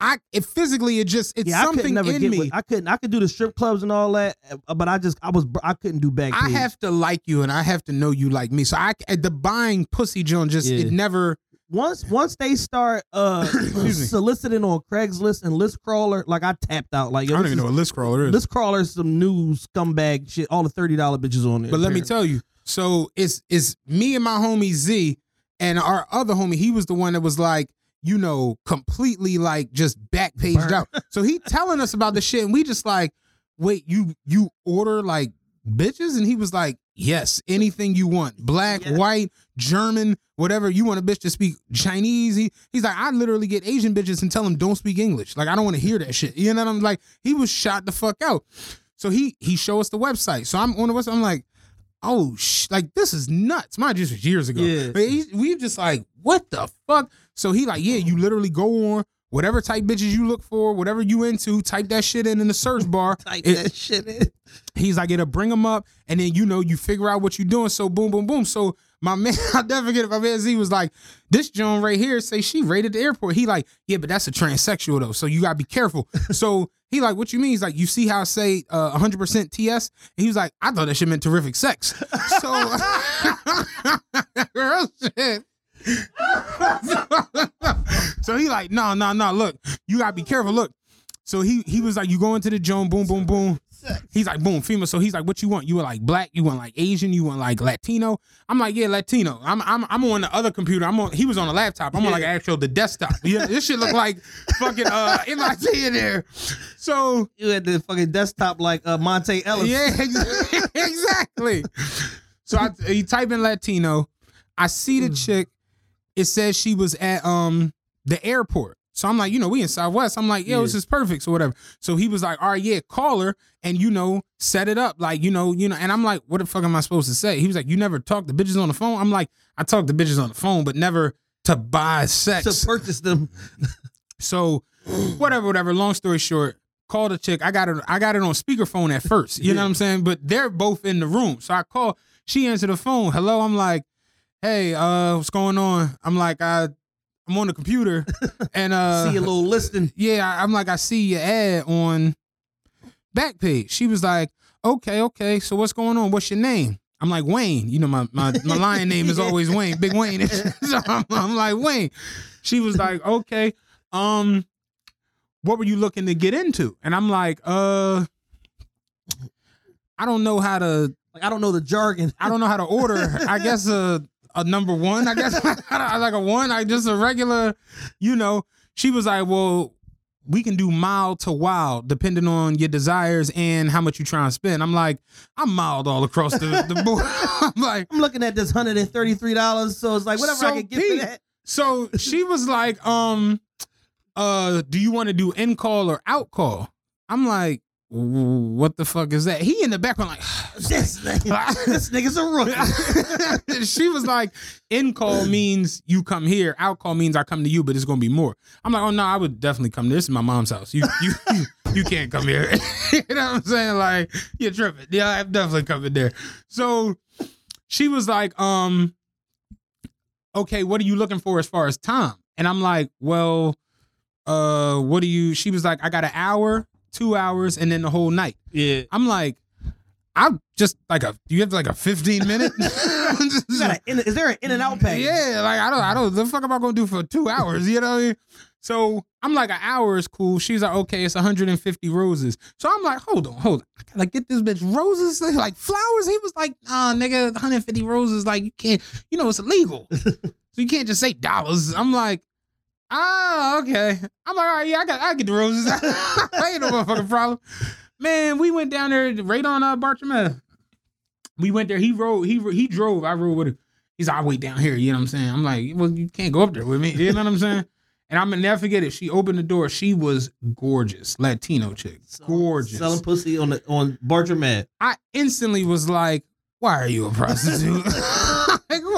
I it physically it just it's Yeah, I something never in me. With, I couldn't. I could do the strip clubs and all that, uh, but I just I was I couldn't do back. I have to like you and I have to know you like me. So I the buying pussy John just Yeah. it never once once they start uh <coughs> soliciting on Craigslist and Listcrawler, like I tapped out. Like I don't even is- what Listcrawler is. List crawler is some new scumbag shit. All the thirty dollar bitches on there. But let me tell you, so it's it's me and my homie Z and our other homie. He was the one that was like, you know, completely like just back paged out. <laughs> So he telling us about the shit, and we just like, wait, you you order like bitches, and he was like, yes, anything you want, black, Yeah. white, German, whatever you want a bitch to speak Chinese. He, he's like, I literally get Asian bitches and tell them don't speak English. Like I don't want to hear that shit. You know what I'm like? He was shot the fuck out. So he he show us the website. So I'm on the website. I'm like, oh, sh- like this is nuts. Mind just was years ago. Yeah. But he, we just like, what the fuck? So he like, yeah, you literally go on whatever type bitches you look for, whatever you into, type that shit in in the search bar. <laughs> Type It- that shit in. He's like, it'll bring them up, and then you know you figure out what you're doing. So boom, boom, boom. So my man, <laughs> I'll never forget it. My man Z was like, this Joan right here say she raided the airport. He like, yeah, but that's a transsexual though, so you gotta be careful. <laughs> so he like, what you mean? He's like, you see how I say uh, 100% TS? And he was like, I thought that shit meant terrific sex. So real shit. <laughs> so he like, no, no, no. Look, you gotta be careful. Look. So he he was like, you go into the Joan, boom, boom, boom. He's like, boom, female. So he's like, what you want? You want like black? You want like Asian? You want like Latino? I'm like, yeah, Latino. I'm I'm I'm on the other computer. I'm on. He was on the laptop. I'm on like actual the desktop. Yeah, this shit look like fucking uh MIT in there. So You had the fucking desktop like uh, Monte Ellis. yeah, ex- <laughs> exactly. So I you type in Latino. I see the chick. It says she was at um the airport. So I'm like, you know, we in Southwest. I'm like, yo, this is perfect. So whatever. So he was like, all right, yeah, call her and you know, set it up. Like, you know, you know, and I'm like, what the fuck am I supposed to say? He was like, you never talk to bitches on the phone. I'm like, I talk to bitches on the phone, but never to buy sex. To purchase them. <laughs> So whatever, whatever. Long story short, called a chick. I got it. I got it on speakerphone at first. You know what I'm saying? But they're both in the room. So I call. She answered the phone. Hello. I'm like, hey, uh, what's going on? I'm like, I, I'm on the computer, <laughs> and uh, See a little listing. yeah, I- I'm like, I see your ad on Backpage. She was like, okay, okay. So what's going on? What's your name? I'm like Wayne. You know, my my, my lion name is always Wayne, Big Wayne. <laughs> so I'm, I'm like Wayne. she was like, okay, um, what were you looking to get into? And I'm like, uh, I don't know how to Like I don't know the jargon. I don't know how to order. <laughs> I guess a a number one. I guess <laughs> like a one. I just a regular. You know, she was like, well. We can do mild to wild depending on your desires and how much you try and spend. I'm like, I'm mild all across the, the <laughs> board. <laughs> I'm like, I'm looking at this hundred and thirty three dollars, so it's like whatever I can get Pete, for that. so she was like, um, uh, do you want to do in call or out call? I'm like, what the fuck is that? He in the background like, <sighs> This nigga, <laughs> this nigga's a rookie. she was like, in call means you come here, out call means I come to you, but it's gonna be more. I'm like, oh no, I would definitely come. This is my mom's house. You you <laughs> you, you can't come here. <laughs> you know what I'm saying? Like, you're tripping. Yeah, I'm definitely coming there. So she was like, um, okay, what are you looking for as far as time? And I'm like, well, uh, what do you? She was like, I got an hour, two hours, and then the whole night. Yeah. I'm like, I'm just like a. Do you have like a 15 minute? <laughs> You <laughs> in- is there an in and out package? Yeah, like I don't, I don't. The fuck am I gonna do for two hours? You know. I mean? So I'm like, an hour is cool. She's like, okay, it's 150 roses. So I'm like, hold on, hold on. I gotta get this bitch roses, like flowers. He was like, nah, nigga, 150 roses. Like you can't, you know, it's illegal. <laughs> so you can't just say dollars. I'm like. Ah, okay. I'm like, all right, yeah, I got, I get the roses. <laughs> I ain't no motherfucking problem. Man, we went down there right on uh, Bartram. We went there. He rode. He he drove. I rode with him. He's like, I wait down here. You know what I'm saying? I'm like, well, you can't go up there with me. You know what I'm saying? And I'm gonna never forget it. She opened the door. She was gorgeous, Latino chick, gorgeous. Selling pussy on the on Bartram. I instantly was like, why are you a prostitute? <laughs>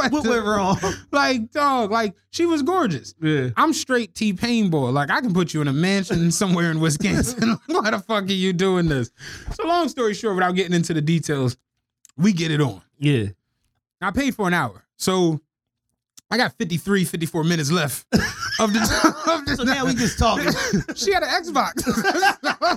<laughs> what What the- went wrong? Like, dog, like she was gorgeous. Yeah. I'm straight T-Pain boy. Like I can put you in a mansion <laughs> somewhere in Wisconsin. <laughs> Why the fuck are you doing this? So long story short, without getting into the details, we get it on. Yeah. I paid for an hour. So I got 53, 54 minutes left of the of the So now we just talking. she had an Xbox.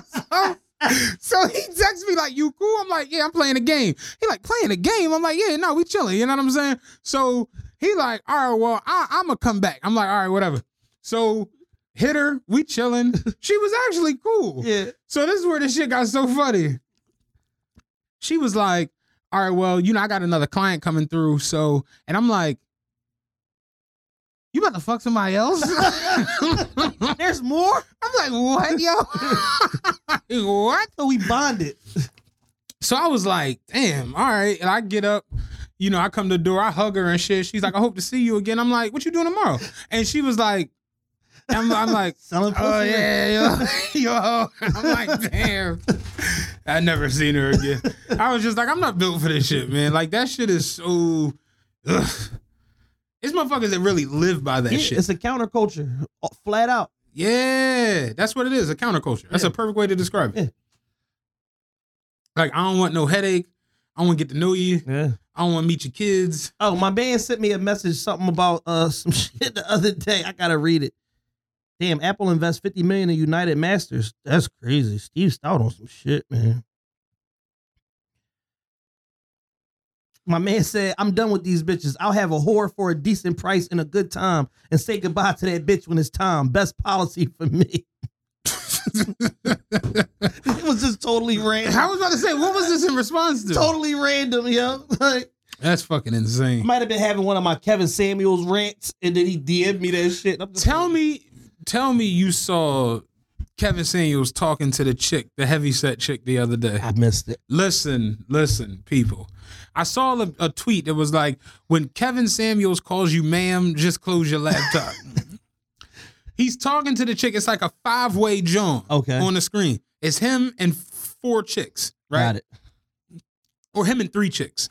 so, <laughs> so he texts me like, "You cool?" I'm like, "Yeah, I'm playing a game." He like playing a game. I'm like, "Yeah, no, we chilling." You know what I'm saying? So he like, "All right, well, I, I'm gonna come back." I'm like, "All right, whatever." So hit her. We chilling. <laughs> She was actually cool. Yeah. So this is where this shit got so funny. She was like, "All right, well, you know, I got another client coming through." So, and I'm like, "You about to fuck somebody else?" <laughs> There's more. I'm like, what, yo? <laughs> what? So we bonded. So I was like, damn, all right. And I get up, you know, I come to the door, I hug her and shit. She's like, I hope to see you again. I'm like, what you doing tomorrow? And she was like, I'm, I'm like, <laughs> Selling oh, pussy. oh yeah, yo, yo. I'm like, damn. I never seen her again. I was just like, I'm not built for this shit, man. Like that shit is so. Ugh. It's motherfuckers that really live by that Yeah, shit. It's a counterculture, uh, flat out. Yeah, that's what it is. A counterculture. That's Yeah. a perfect way to describe it. Yeah. Like I don't want no headache. I want to get to know you. Yeah. I don't want to meet your kids. Oh, my man sent me a message, something about uh <laughs> some shit the other day. I gotta read it. Damn, Apple invests 50 million in UnitedMasters. That's crazy. Steve Stoute on some shit, man. My man said, I'm done with these bitches. I'll have a whore for a decent price and a good time and say goodbye to that bitch when it's time. Best policy for me. <laughs> it was just totally random. I was about to say, what was this in response to? Totally random, yo. <laughs> Like, That's fucking insane. might have been having one of my Kevin Samuels rants, and then he DM'd me that shit. Tell like, me, tell me you saw Kevin Samuels talking to the chick, the heavy set chick, the other day. I missed it. Listen, listen, people. I saw a, a tweet that was like, when Kevin Samuels calls you ma'am, just close your laptop. <laughs> He's talking to the chick. It's like a five way John Okay. on the screen. It's him and four chicks, right? Got it. Or him and three chicks.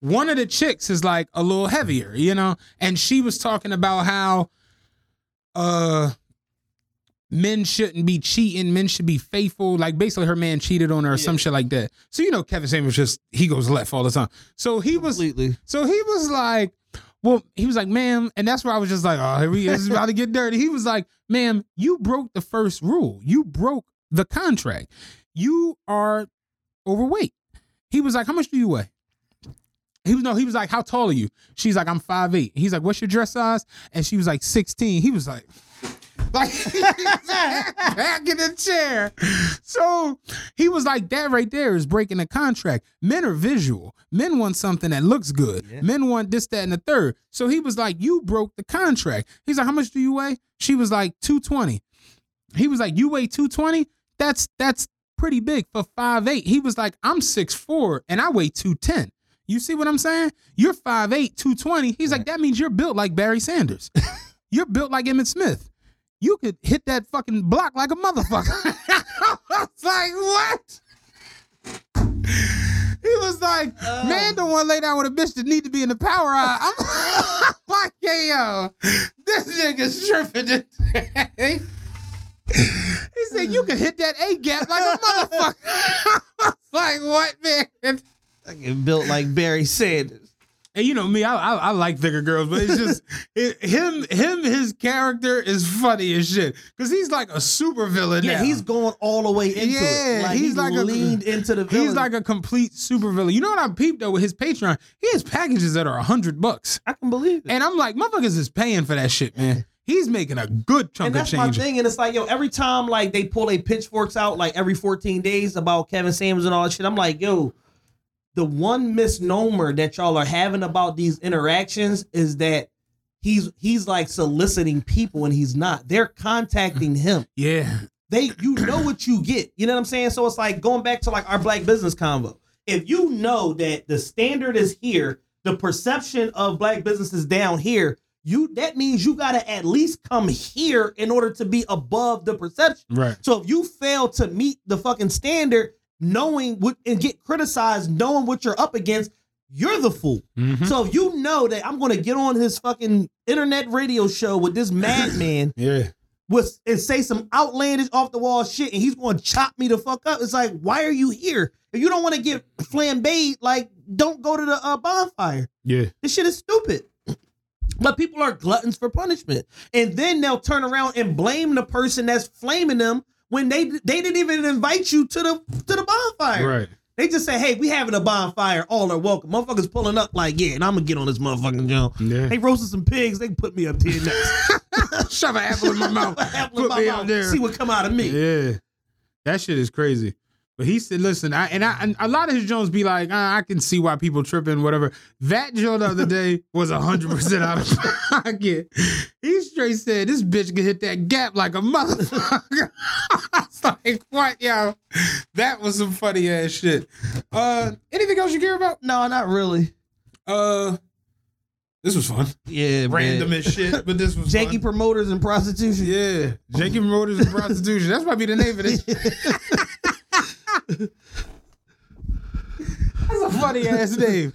One of the chicks is like a little heavier, you know? And she was talking about how uh men shouldn't be cheating, men should be faithful. Like basically her man cheated on her or some shit like that. So you know Kevin Samuels just he goes left all the time. So he was so he was like, well, he was like, ma'am, and that's where I was just like, oh, here we is about to get dirty. He was like, ma'am, you broke the first rule. You broke the contract. You are overweight. He was like, how much do you weigh? He was no, he was like, How tall are you? She's like, I'm 5'8. He's like, What's your dress size? And she was like 16. He was like, <laughs> like back in the chair. So he was like, that right there is breaking the contract. Men are visual. Men want something that looks good. Men want this, that, and the third. So he was like, you broke the contract. He's like, how much do you weigh? She was like, 220. He was like, you weigh 220? That's that's pretty big for 5'8. He was like, I'm 6'4 and I weigh 210. You see what I'm saying? You're 5'8, 220. He's like, that means you're built like Barry Sanders. <laughs> you're built like Emmitt Smith. You could hit that fucking block like a motherfucker. <laughs> <laughs> I was like, what? He was like, uh. man, don't want to lay down with a bitch that need to be in the power I. <laughs> I'm like, yo, this nigga's tripping today. He said, you can hit that A gap like a motherfucker. I was like, what, man? Fucking built like Barry Sanders. And you know me, I, I I like thicker girls, but it's just <laughs> it, him him his character is funny as shit because he's like a super villain. Yeah, now. he's going all the way into Yeah, it. Like, he's he's like a- leaned into the villain. he's like a complete super villain. You know what I peeped though with his Patreon? He has packages that are a hundred bucks, I can believe it. and I'm like, motherfuckers is paying for that shit, man. <laughs> He's making a good chunk and of that's my thing. And it's like, yo, every time like they pull a pitchforks out like every 14 days about Kevin Samuels and all that shit, I'm like, yo, the one misnomer that y'all are having about these interactions is that he's he's like soliciting people and he's not. They're contacting him. <laughs> Yeah, They you know what you get. You know what I'm saying? So it's like going back to like our black business convo. If you know that the standard is here, the perception of black business is down here, you that means you gotta at least come here in order to be above the perception. right. So if you fail to meet the fucking standard, knowing what and get criticized, knowing what you're up against, you're the fool. Mhm. So if you know that I'm gonna get on his fucking internet radio show with this madman <laughs> Yeah, with and say some outlandish off the wall shit and he's gonna chop me the fuck up, it's like, why are you here? If you don't want to get flambéed, like don't go to the uh, bonfire. yeah. This shit is stupid. <clears throat> But people are gluttons for punishment, and then they'll turn around and blame the person that's flaming them when they they didn't even invite you to the to the bonfire. Right. They just say, "Hey, we having a bonfire. All are welcome." Motherfuckers pulling up like, "Yeah," and I'm gonna get on this motherfucking jump. Yeah. They roasted some pigs. They put me up to your next. Shove an apple in my mouth. <laughs> Apple in Put my me mouth. up there. See what come out of me. Yeah, that shit is crazy. But he said, "Listen, I, and I and a lot of his Jones be like, ah, I can see why people tripping, whatever." That Joe the other day was hundred percent out of pocket. He straight said, "This bitch can hit that gap like a motherfucker." <laughs> I was like, "What, yo?" That was some funny ass shit. Uh, anything else you care about? No, not really. Uh, this was fun. Yeah, Random man. as shit, but this was <laughs> Janky fun. promoters and prostitution. Yeah, Janky Promoters and Prostitution. That's be the name of this. <laughs> That's a funny ass name.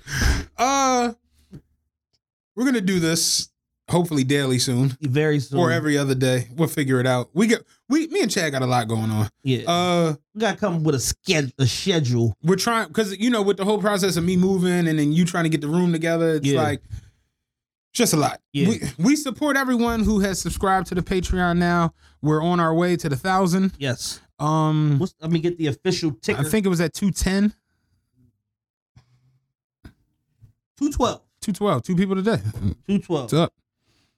Uh, we're gonna do this hopefully daily soon Very soon. or every other day. We'll figure it out. We get we me and Chad got a lot going on. Yeah. Uh, we gotta come with a schedule. A schedule. we're trying because you know with the whole process of me moving and then you trying to get the room together, it's Yeah. like just a lot. Yeah. We we support everyone who has subscribed to the Patreon. Now we're on our way to the thousand. Yes. Um, What's, let me get the official ticker. I think it was at 210, two twelve. 212, two people today. Two twelve. What's up?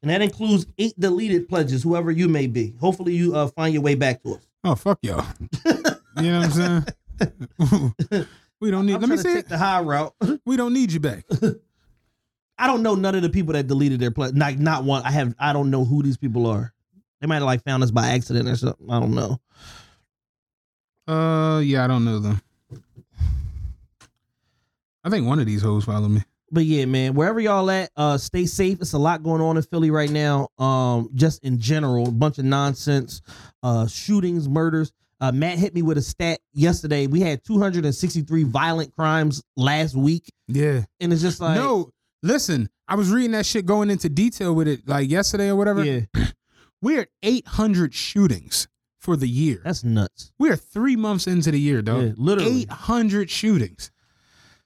And that includes eight deleted pledges, whoever you may be. Hopefully you uh, find your way back to us. Oh, fuck y'all. you know what I'm saying? <laughs> we don't need, I'm let me see take it. the high route. <laughs> We don't need you back. I don't know none of the people that deleted their pledge. Like not one. I have. I don't know who these people are. They might have like found us by accident or something. I don't know. Uh, yeah, I don't know them. I think one of these hoes follow me. But yeah, man, wherever y'all at, uh, stay safe. It's a lot going on in Philly right now. Um, just in general, a bunch of nonsense, uh, shootings, murders. Uh, Matt hit me with a stat yesterday. We had 263 violent crimes last week, Yeah. and it's just like, no, listen, I was reading that shit going into detail with it like yesterday or whatever. yeah, <clears throat> We're at 800 shootings for the year. that's nuts. We are three months into the year, dog. Yeah, literally. 800 shootings.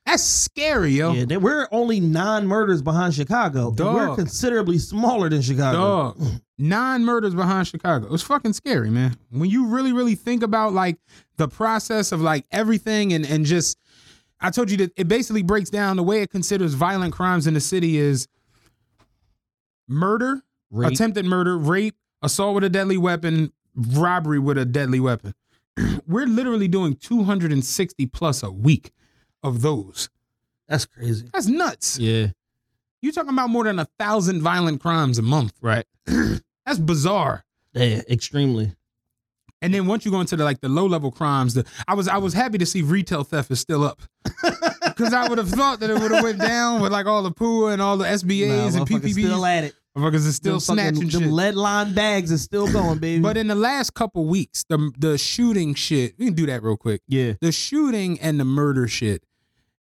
That's scary, yo. Yeah, they, we're only nine murders behind Chicago. and We're considerably smaller than Chicago. Dog. <clears throat> Nine murders behind Chicago. It's fucking scary, man. When you really, really think about like the process of like everything and and just I told you that it basically breaks down the way it considers violent crimes in the city is murder, Rape. attempted murder, rape, assault with a deadly weapon, robbery with a deadly weapon. <clears throat> We're literally doing 260 plus a week of those. That's crazy. That's nuts. Yeah. You talking about more than a thousand violent crimes a month. Right. <clears throat> That's bizarre. Yeah. Extremely. And then once you go into the like the low level crimes, the I was I was happy to see retail theft is still up. <laughs> Cause I would have thought that it would have went down with like all the PUA and all the SBAs Nah, and motherfuckers PPPs. still at it. Motherfuckers is still Them fucking- snatching them shit. lead line bags is still going, baby. But in the last couple weeks, the the shooting shit, we can do that real quick. yeah. The shooting and the murder shit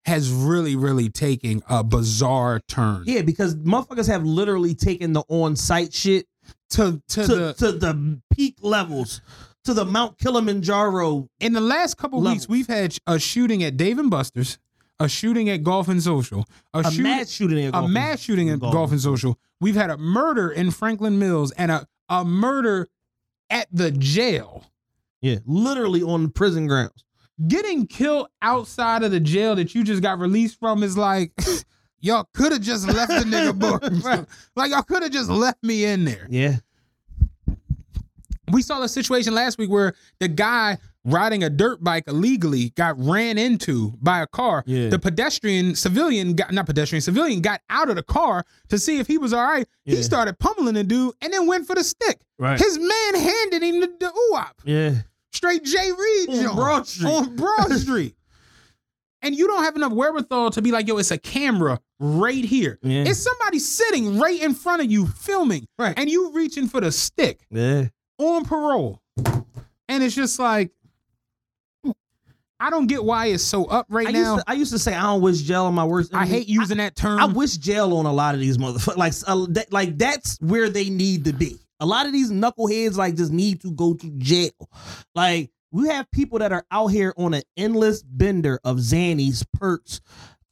has really, really taken a bizarre turn. Yeah, because motherfuckers have literally taken the on site shit To to, to, the to the peak levels, to the Mount Kilimanjaro. in the last couple weeks, we've had a shooting at Dave and Buster's, a shooting at Golf and Social, a, A shoot- mass shooting at a Golf and- mass shooting at Golf Golf and Social. We've had a murder in Franklin Mills and a, a murder at the jail. Yeah, literally on the prison grounds. Getting killed outside of the jail that you just got released from is like, <laughs> y'all could have just left the nigga book. <laughs> like y'all could have just left me in there. Yeah. We saw a situation last week where the guy riding a dirt bike illegally got ran into by a car. Yeah. The pedestrian civilian got not pedestrian civilian got out of the car to see if he was all right. Yeah. He started pummeling the dude and then went for the stick. Right. His man handed him the, the UAP. Yeah. Straight J. Reed On. Broad Street. On Broad <laughs> Street. And you don't have enough wherewithal to be like, yo, it's a camera right here. Yeah. It's somebody sitting right in front of you filming. Right. And you reaching for the stick Yeah. on parole. And it's just like, I don't get why it's so up right I now. used, to, I used to say I don't wish jail on my worst. I hate using that term. I wish jail on a lot of these motherfuckers. <laughs> Like, uh, that, like that's where they need to be. A lot of these knuckleheads like just need to go to jail. Like we have people that are out here on an endless bender of Xannies, perks,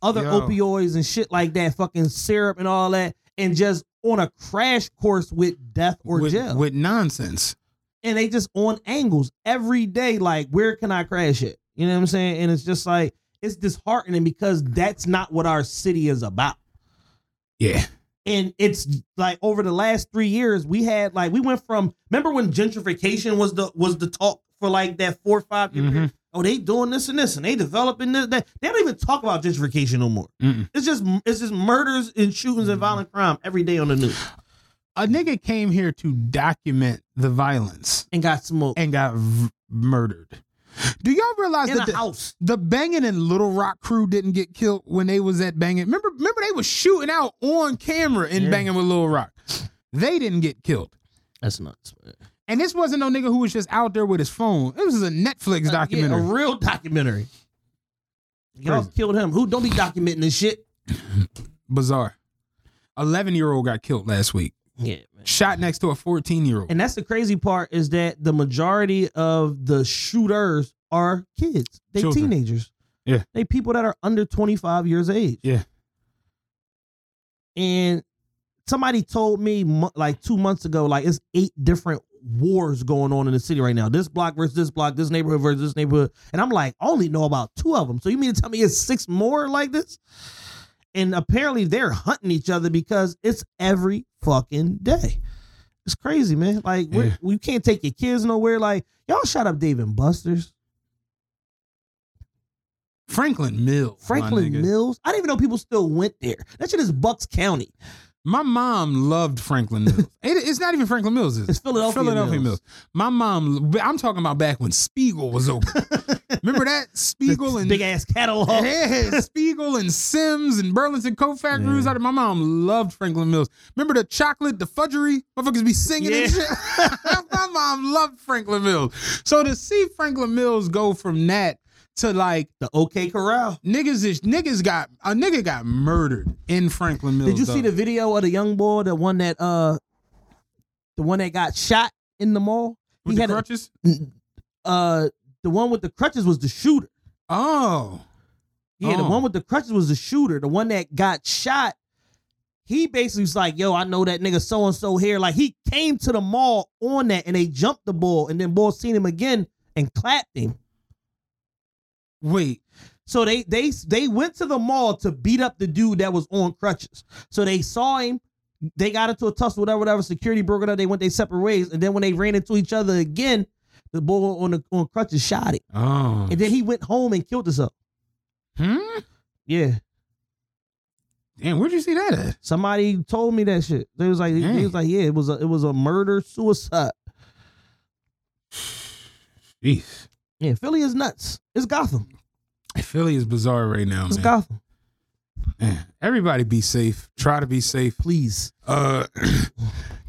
other Yo. opioids and shit like that, fucking syrup and all that, and just on a crash course with death or with, jail. with nonsense. and they just on angles every day. Like, where can I crash it? You know what I'm saying? And it's just like it's disheartening because that's not what our city is about. Yeah. And it's like over the last three years, we had like we went from remember when gentrification was the was the talk for like that four or five year Mhm. period? Oh, they doing this and this, and they developing this. That they don't even talk about gentrification no more. Mm-mm. It's just it's just murders and shootings and violent crime every day on the news. A nigga came here to document the violence And got smoked and got v- murdered. Do y'all realize in that the, house. the Banging and Little Rock crew didn't get killed when they was at Banging? Remember, remember they was shooting out on camera in Yeah. Banging with Little Rock. They didn't get killed. That's nuts. man. And this wasn't no nigga who was just out there with his phone. This was a Netflix Uh, documentary. Yeah, a real documentary. Y'all killed him. Who don't be documenting this shit? Bizarre. 11 year old got killed last week. Yeah. Shot next to a 14 year old. And that's the crazy part is that the majority of the shooters are kids. They Children. teenagers. Yeah. They people that are under 25 years of age. Yeah. And somebody told me like 2 months ago like it's eight different wars going on in the city right now. This block versus this block, this neighborhood versus this neighborhood. And I'm like, I only know about two of them. So you mean to tell me it's six more like this? And apparently they're hunting each other because it's every fucking day. It's crazy, man. Like Yeah. we can't take your kids nowhere. Like y'all shut up, Dave and Buster's, Franklin Mills. Franklin. Mills. I didn't even know people still went there. That shit is Bucks County. My mom loved Franklin Mills. <laughs> It- it's not even Franklin Mills. Is it? It's Philadelphia Philadelphia Mills. Mills. My mom. I'm talking about back when Spiegel was open. <laughs> Remember that Spiegel and big ass catalog. Yeah, Spiegel and Syms and Burlington Coat Factories. Yeah. Out My mom loved Franklin Mills. Remember the chocolate, the fudgery? Motherfuckers be singing and shit. <laughs> My mom loved Franklin Mills. So to see Franklin Mills go from that to like The OK Corral. niggas is niggas got a nigga got murdered in Franklin Mills. Did you see the video of the young boy, the one that uh, the one that got shot in the mall? with he the had a- crutches? uh, the one with the crutches was the shooter. oh, Yeah, the Oh. one with the crutches was the shooter. The one that got shot, he basically was like, "Yo, I know that nigga so and so here." Like he came to the mall on that, and they jumped the ball, and then ball seen him again and clapped him. Wait. So they they they went to the mall to beat up the dude that was on crutches. So they saw him. They got into a tussle, whatever, whatever. Security broke it up. They went their separate ways, and then when they ran into each other again, the boy on the on crutches shot it. Oh. and then he went home and killed himself. Hmm? Yeah, Damn, where'd you see that at? somebody told me that shit. They was like, he was like, yeah, it was a it was a murder suicide. <sighs> Jeez. Yeah, Philly is nuts. It's Gotham. Philly is bizarre right now, It's man. Gotham. Man, Everybody be safe. Try to be safe. Please. Uh <clears throat>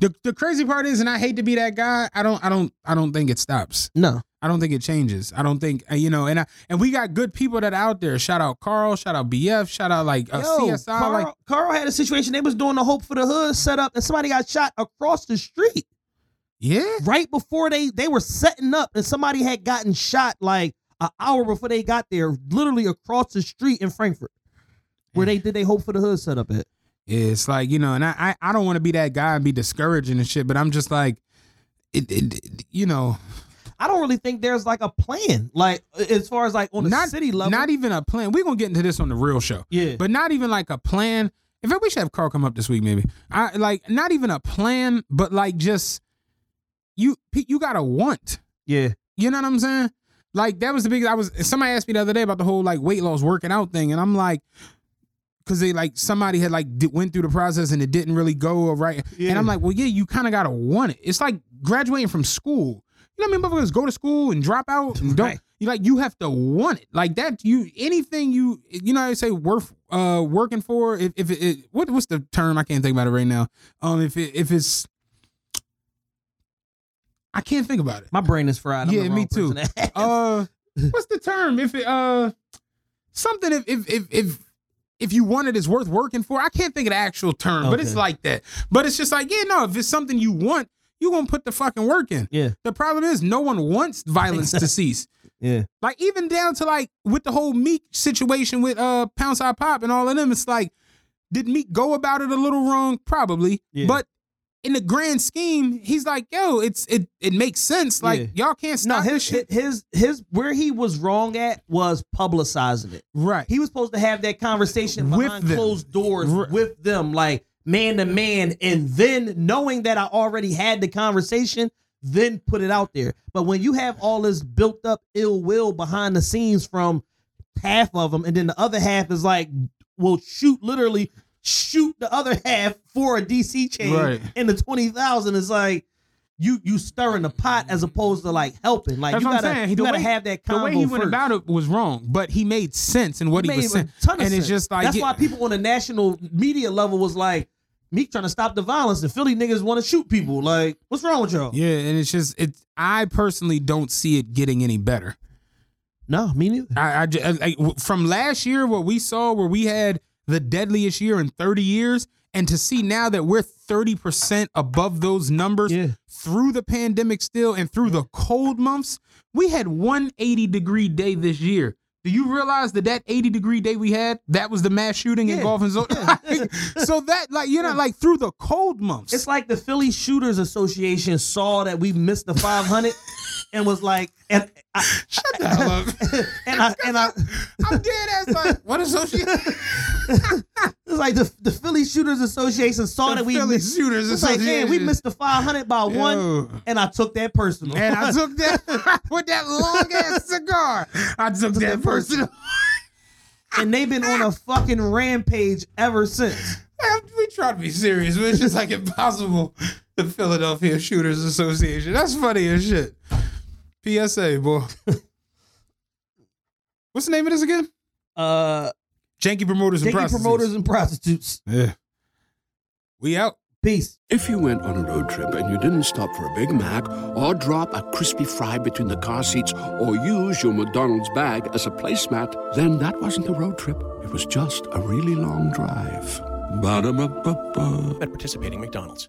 the the crazy part is, and I hate to be that guy, I don't I don't I don't think it stops. No. I don't think it changes. I don't think you know, and I and we got good people that are out there. Shout out Carl, shout out BF, shout out like uh, Yo, CSI. Carl, like Carl had a situation. They was doing the Hope for the Hood setup, and somebody got shot across the street yeah, right before they they were setting up, and somebody had gotten shot like an hour before they got there, literally across the street in Frankford, where they did they Hope for the Hood setup at. it's like you know, and I I, I don't want to be that guy and be discouraging and shit, but I'm just like, it, it, it- you know, I don't really think there's like a plan, like as far as like on the not city level. not even a plan. We're gonna get into this on the real show. yeah, but not even like a plan. In fact, we should have Carl come up this week, maybe. I like not even a plan, but like just you you gotta want. yeah, You know what I'm saying? Like that was the big. I was somebody asked me the other day about the whole like weight loss working out thing, and I'm like, because they like somebody had like went through the process and it didn't really go right, Yeah. and I'm like, well, yeah, you kind of gotta want it. It's like graduating from school. You know what I mean? Motherfuckers go to school and drop out and don't. Right. You like you have to want it like that. You anything you you know I say worth uh working for. If if it, it what what's the term? I can't think about it right now. Um, if it if it's I can't think about it. my brain is fried. I'm Yeah, me too. to. <laughs> Uh, what's the term? If it uh something if if if if if you want it is worth working for. I can't think of the actual term, but it's like that. But it's just like yeah, no. If it's something you want, you gonna put the fucking work in. yeah, The problem is no one wants violence <laughs> to cease. yeah, Like even down to like with the whole Meek situation with uh Poundside Pop and all of them, it's like, did Meek go about it a little wrong? Probably. Yeah. But in the grand scheme, he's like, yo, it's it it makes sense. Like Yeah. y'all can't No, stop his shit. his his where he was wrong at was publicizing it. Right. He was supposed to have that conversation With behind them. closed doors Right. with them, like man to man, and then knowing that I already had the conversation, then put it out there. But when you have all this built up ill will behind the scenes from half of them, and then the other half is like, will shoot literally shoot the other half for a DC chain Right. in the twenty thousand. It's like. You you stirring the pot as opposed to like helping. Like That's you what I'm gotta saying. you The gotta have that the combo way he went first. about it was wrong, but he made sense in what he made was a saying. ton of and it's just like that's why people on the national media level was like, Meek trying to stop the violence. The Philly niggas want to shoot people. Like, what's wrong with y'all? yeah, and it's just it. I personally don't see it getting any better. No, me neither. I, I, I- from last year, what we saw, where we had the deadliest year in 30 years, and to see now that we're 30 percent above those numbers Yeah. through the pandemic still, and through the cold months, we had one 80 degree day this year. Do you realize that that 80 degree day we had, that was the mass shooting in Yeah. Golf and Zone? <laughs> so that, like, you know, like through the cold months. It's like the Philly Shooters Association saw that we missed the 500 and was like, and I, Shut the hell up. <laughs> and I, and I, I'm dead ass like, what association? <laughs> it's like the, the Philly Shooters Association saw The that we Philly missed. Shooters It's like, man, we missed the 500 by one, and I took that personal. And I took that <laughs> with that long ass cigar. I took that that personal. and they've been on a fucking rampage ever since. We try to be serious, but it's just like impossible. The Philadelphia Shooters Association. That's funny as shit. PSA, boy. <laughs> What's the name of this again? Uh, Janky Promoters and Janky Prostitutes. promoters and prostitutes. Yeah. We out. Peace. If you went on a road trip and you didn't stop for a Big Mac or drop a crispy fry between the car seats or use your McDonald's bag as a placemat, then that wasn't a road trip. It was just a really long drive. Ba-da-ba-ba-ba. at participating McDonald's.